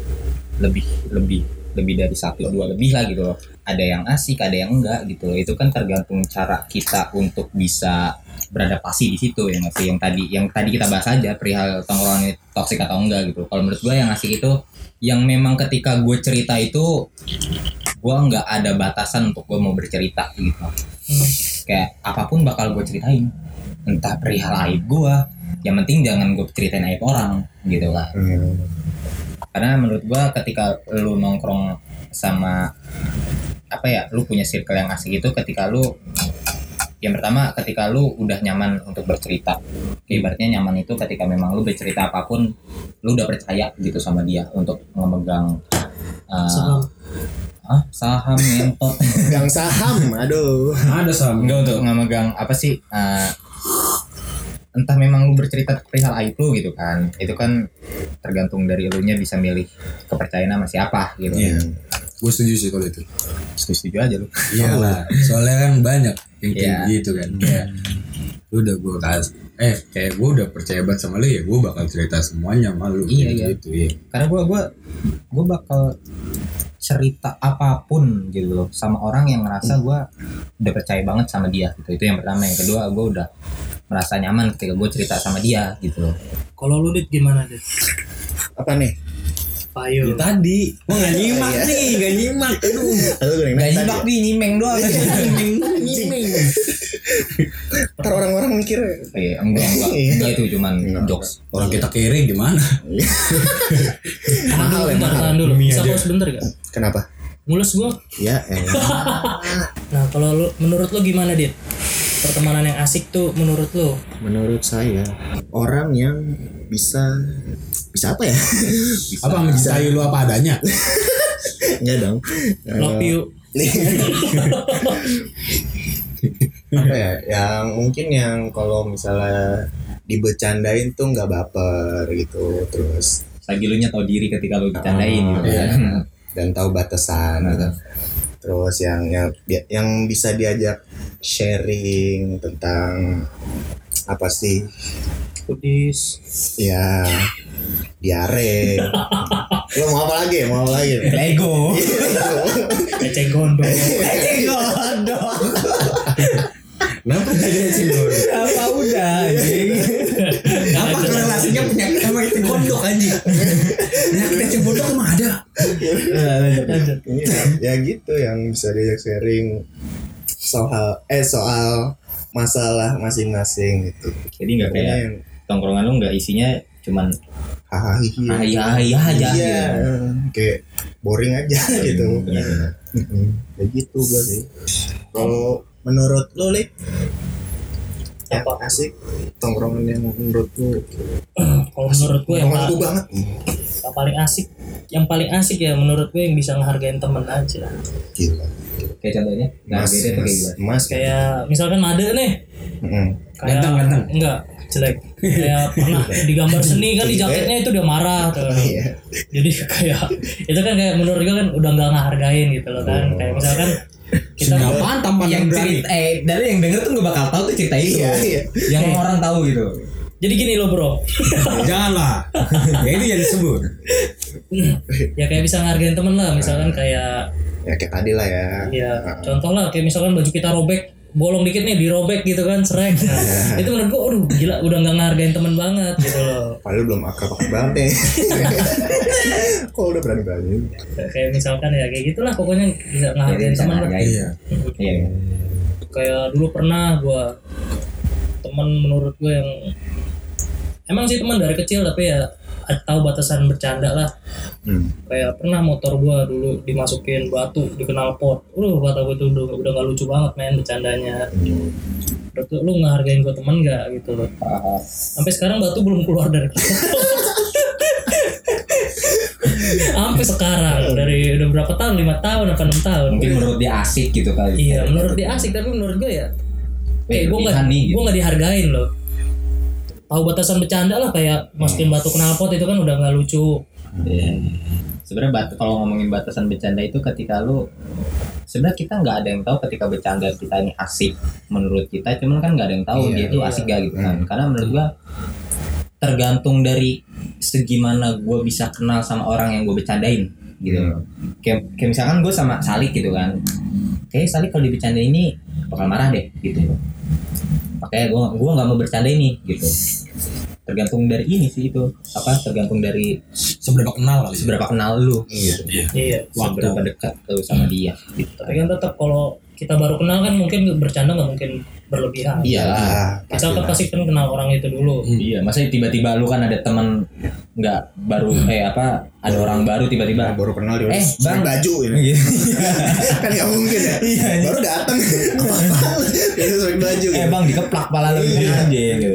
lebih lebih lebih dari satu dua lebih lah gitu loh ada yang asik ada yang enggak gitu loh. Itu kan tergantung cara kita untuk bisa beradaptasi di situ yang ngasih yang tadi yang tadi kita bahas aja perihal tongkrongan toksik atau enggak gitu kalau menurut gue yang asik itu yang memang ketika gue cerita itu gue nggak ada batasan untuk gue mau bercerita gitu. Hmm. kayak apa pun bakal gue ceritain. Entah perihal aib gue yang penting jangan gue ceritain aib orang gitu kan Hmm. karena menurut gue ketika lu nongkrong sama apa ya lu punya circle yang asik itu ketika lu yang pertama ketika lu udah nyaman untuk bercerita ibaratnya nyaman itu ketika memang lu bercerita apa pun lu udah percaya gitu sama dia untuk memegang uh, saham ah, saham ngentot Gang saham, aduh. Ada sama. enggak untuk ngemegang apa sih eh, entah memang lu bercerita perihal aib lu gitu kan itu kan tergantung dari lu nya bisa milih kepercayaan sama siapa gitu Iya. Gue setuju sih kalau itu. setuju setuju aja lu Iya lah. Soalnya kan banyak yang kayak Iya. gitu kan. Kayak lu udah gue kasih eh kayak gue udah percaya banget sama lu ya gue bakal cerita semuanya sama lu Iya, Kayak iya. gitu ya karena gua gua gua bakal cerita apa pun gitu loh sama orang yang ngerasa gua udah percaya banget sama dia gitu itu yang pertama yang kedua gua udah merasa nyaman ketika gue cerita sama dia gitu loh kalau lu dit gimana dit Apa nih? Apa yuk tadi. Gue gak nyimak nih gak nyimak. Aduh. Gue Gak nyimak di nyimeng doang. Ntar orang-orang mikir Eh, enggak, enggak, enggak itu cuman jokes. orang kita kiri gimana? Mahal ya, mahal. tahan dulu. Demi bisa pause bentar gak Kenapa? mulus gua. Ya, elah. nah kalau lu menurut lu gimana dit? Pertemanan yang asik tuh menurut lu? Menurut saya orang yang bisa bisa apa ya? apa mencintai lu apa adanya Enggak dong. love you apa ya? Yang mungkin yang kalau misalnya dibecandain tuh nggak baper gitu terus Lagi lu nya tau diri ketika lu bercandain gitu iya. kan. dan tahu batasan gitu. Terus yang yang yang bisa diajak sharing tentang apa sih? Kudis Ya diare. Lo mau apa lagi? Mau apa lagi? Lego. eceng gondok kenapa jadi sih Apa udah anjing? apa korelasinya penyakit sama itu gondok anjing penyakit eceng gondok emang ada lanjut ya gitu yang bisa diajak sharing soal eh soal masalah masing-masing gitu. Jadi nggak kayak tongkrongan lu nggak isinya cuman hahaha hahaha aja. Iya, kayak boring aja gitu. Iya. Mm-mm. Ya gitu gua sih. Kalau menurut lo, Lik? Yang Apa? asik tongkrongan yang menurut lu kalau menurut gue yang, gua banget. yang paling asik yang paling asik ya menurut gue yang bisa ngehargain temen aja Gila. Kayak contohnya, Mas, tuh kayak mas, mas. kayak misalkan Made nih Mm-mm. kayak Ganteng, ganteng. enggak jelek. Kayak pernah di gambar seni kan di jaketnya itu dia marah tuh. Iya. jadi kayak itu kan kayak menurut gue kan udah nggak ngehargain gitu loh kan. Oh. kayak misalkan kita apaan tampan yang berani? cerita eh dari yang denger tuh nggak bakal tahu tuh cerita itu Iya, iya. yang orang tahu gitu. Jadi gini loh bro. Janganlah. Ya itu jadi sebut ya kayak bisa ngehargain temen lah misalkan kayak Ya kayak tadi lah ya. ya contoh lah kayak misalkan baju kita robek bolong dikit nih dirobek gitu kan serek nah, itu menurut gue aduh gila udah nggak ngehargain temen banget gitu loh Padahal belum akrab banget nih. Kok udah berani-berani? kayak misalkan ya kayak gitulah pokoknya bisa ngehargain temen lah iya iya iya. kayak dulu pernah gua temen menurut gue yang emang sih teman dari kecil tapi ya tahu batasan bercanda lah. Hmm. kayak pernah motor gua dulu dimasukin batu di knalpot uh kata gua tuh udah, udah gak lucu banget main bercandanya. Udah tuh, lu ngehargain gua temen gak gitu loh. Sampai sekarang batu belum keluar dari sampai sekarang dari udah berapa tahun? Lima tahun apa enam tahun? Mungkin menurut dia asik gitu kali. Iya menurut dia asik tapi menurut gue ya eh gue nggak gitu. gue nggak dihargain loh tahu batasan bercanda lah kayak masukin batu knalpot itu kan udah nggak lucu Iya. Sebenarnya bat- kalau ngomongin batasan bercanda itu ketika lu sebenarnya kita nggak ada yang tahu ketika bercanda kita ini asik menurut kita, cuman kan nggak ada yang tahu Iya, dia itu iya. asik gak gitu kan. Karena menurut gua tergantung dari segimana gua bisa kenal sama orang yang gue bercandain gitu. Kayak, kayak misalkan gue sama Salik gitu kan. Kayak Salik kalau dibercanda ini bakal marah deh gitu. Makanya gue gua nggak mau bercanda ini gitu. Tergantung dari ini sih itu apa? Tergantung dari Seberapa kenal kali. seberapa kenal lu Iya. iya seberapa dekat lu sama dia gitu tapi kan tetap kalau kita baru kenal kan mungkin bercanda nggak mungkin berlebihan. Iya kita kan pasti kan kenal orang itu dulu. Iya masa tiba-tiba lu kan ada teman nggak baru eh apa ada orang baru Nah, tiba-tiba. Baru kenal dia Eh, Bang. baju ini. Kan nggak mungkin ya. Baru datang apa dia pakai baju eh gitu. bang dikeplak pala lu gitu. Gitu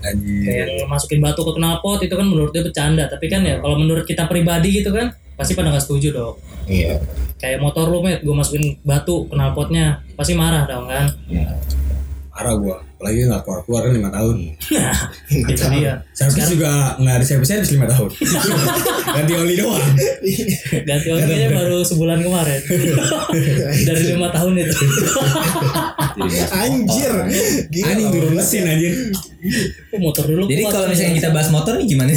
kayak yang masukin batu ke knalpot itu kan menurut dia bercanda. Tapi kan ya kalau menurut kita pribadi gitu kan pasti pada nggak setuju dong iya kayak motor lu met gue masukin batu knalpotnya pasti marah dong kan ya. Parah gua. Apalagi nggak keluar keluar kan lima tahun. itu dia Servis juga nggak ada servis servis lima tahun. Ganti oli doang. ganti olinya baru sebulan kemarin dari lima tahun itu anjir gila Anjing turun mesin anjir. motor dulu jadi kalau kan misalnya ya. kita bahas motor nih gimana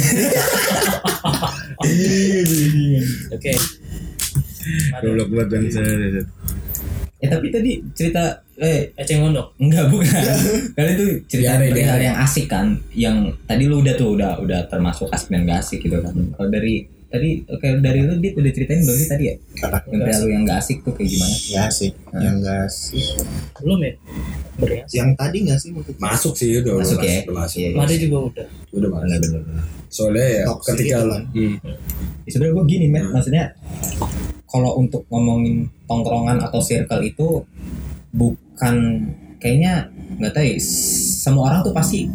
oke Goblok banget bangsa. eh tapi tadi cerita eh eceng gondok Enggak bukan. Kalian tuh cerita Diare, perihal diare. yang asik kan, yang tadi lu udah tuh udah udah termasuk asik dan gak asik gitu kan. Kalau dari tadi oke dari lu dia udah ceritain belum sih tadi ya? Apa? Yang lu yang gak asik tuh kayak gimana? Nggak sih yang nggak sih belum ya berias yang tadi nggak sih itu? Masuk sih udah Masuk udah ya? Udah masuk. Iya, iya. Juga udah Udah masuk. Benar benar. Soalnya ya Toxic ketika gitu kan. Hmm. Ya, sebenarnya gue gini, Matt, maksudnya kalau untuk ngomongin tongkrongan atau circle itu bukan kayaknya nggak tahu ya, semua orang tuh pasti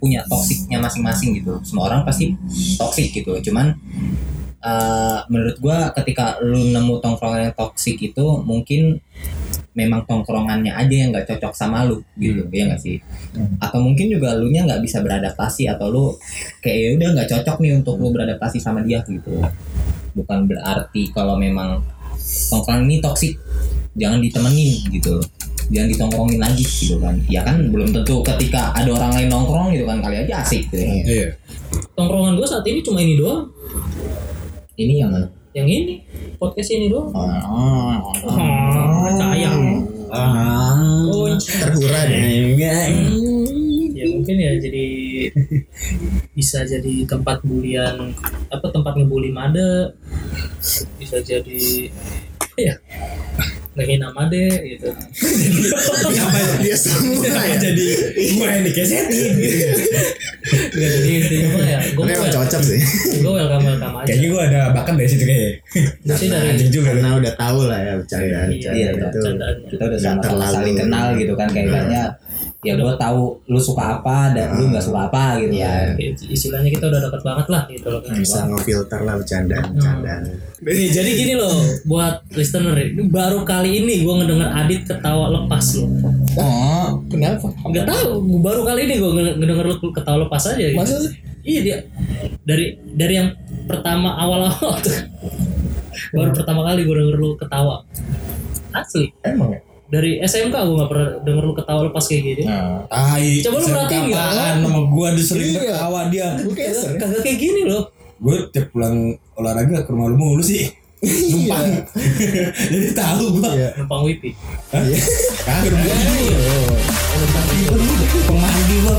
punya toksiknya masing-masing gitu. Semua orang pasti toksik gitu. Cuman eh, menurut gua ketika lu nemu tongkrongan yang toksik itu mungkin memang tongkrongannya aja yang nggak cocok sama lu gitu ya nggak sih atau mungkin juga lu nya nggak bisa beradaptasi atau lu kayak ya udah nggak cocok nih untuk lu beradaptasi sama dia gitu bukan berarti kalau memang tongkrongan ini toksik jangan ditemenin gitu jangan ditongkrongin lagi gitu kan. Ya kan belum tentu ketika ada orang lain nongkrong gitu kan kali aja asik gitu ya. Iya. tongkrongan gue saat ini cuma ini doang. Ini yang mana? Yang ini podcast ini doang. Oh, oh, sayang. Ah. oh terhura deh. Ya mungkin ya jadi bisa jadi tempat bulian apa tempat ngebully made. Bisa jadi apa ya ngehina made gitu. Dia semua ya? Jadi gue yang dikesetin. Nggak, jadi intinya ya gue Tapi emang cocok sih. Gue welcome welcome aja. Kayaknya gue ada bakat dari situ kayak. Gue sih dari Anjing juga karena udah tahu lah ya bercandaan Iya, bercandaan iya, itu kita udah sama terlalu. saling kenal gitu kan kayaknya ya gue tahu lu suka apa dan lu nggak suka apa gitu Iya. kan. Istilahnya kita udah dekat banget lah gitu loh. Kan bisa ngefilter lah bercandaan bercandaan Nih, jadi gini loh buat listener ini baru kali ini gue ngedenger Adit ketawa lepas loh. Oh kenapa? Nggak tahu baru kali ini gue ngedenger lu ketawa lepas aja gitu. Masa sih? iya dia dari dari yang pertama awal-awal tuh. Baru pertama kali gue denger lu ketawa. Asli. Emang ya dari SMK gue gak pernah denger lu ketawa lepas kayak gini Nah, Tai. Coba lu perhatiin nggak? Apaan sama gue disering Iya. ketawa dia. gue kayak sering kagak kayak gini loh Gue tiap pulang olahraga ke rumah lu mulu sih. Numpang. Jadi tahu gue. Iya. numpang wipi Kagak rumah gue. Pemandi gue.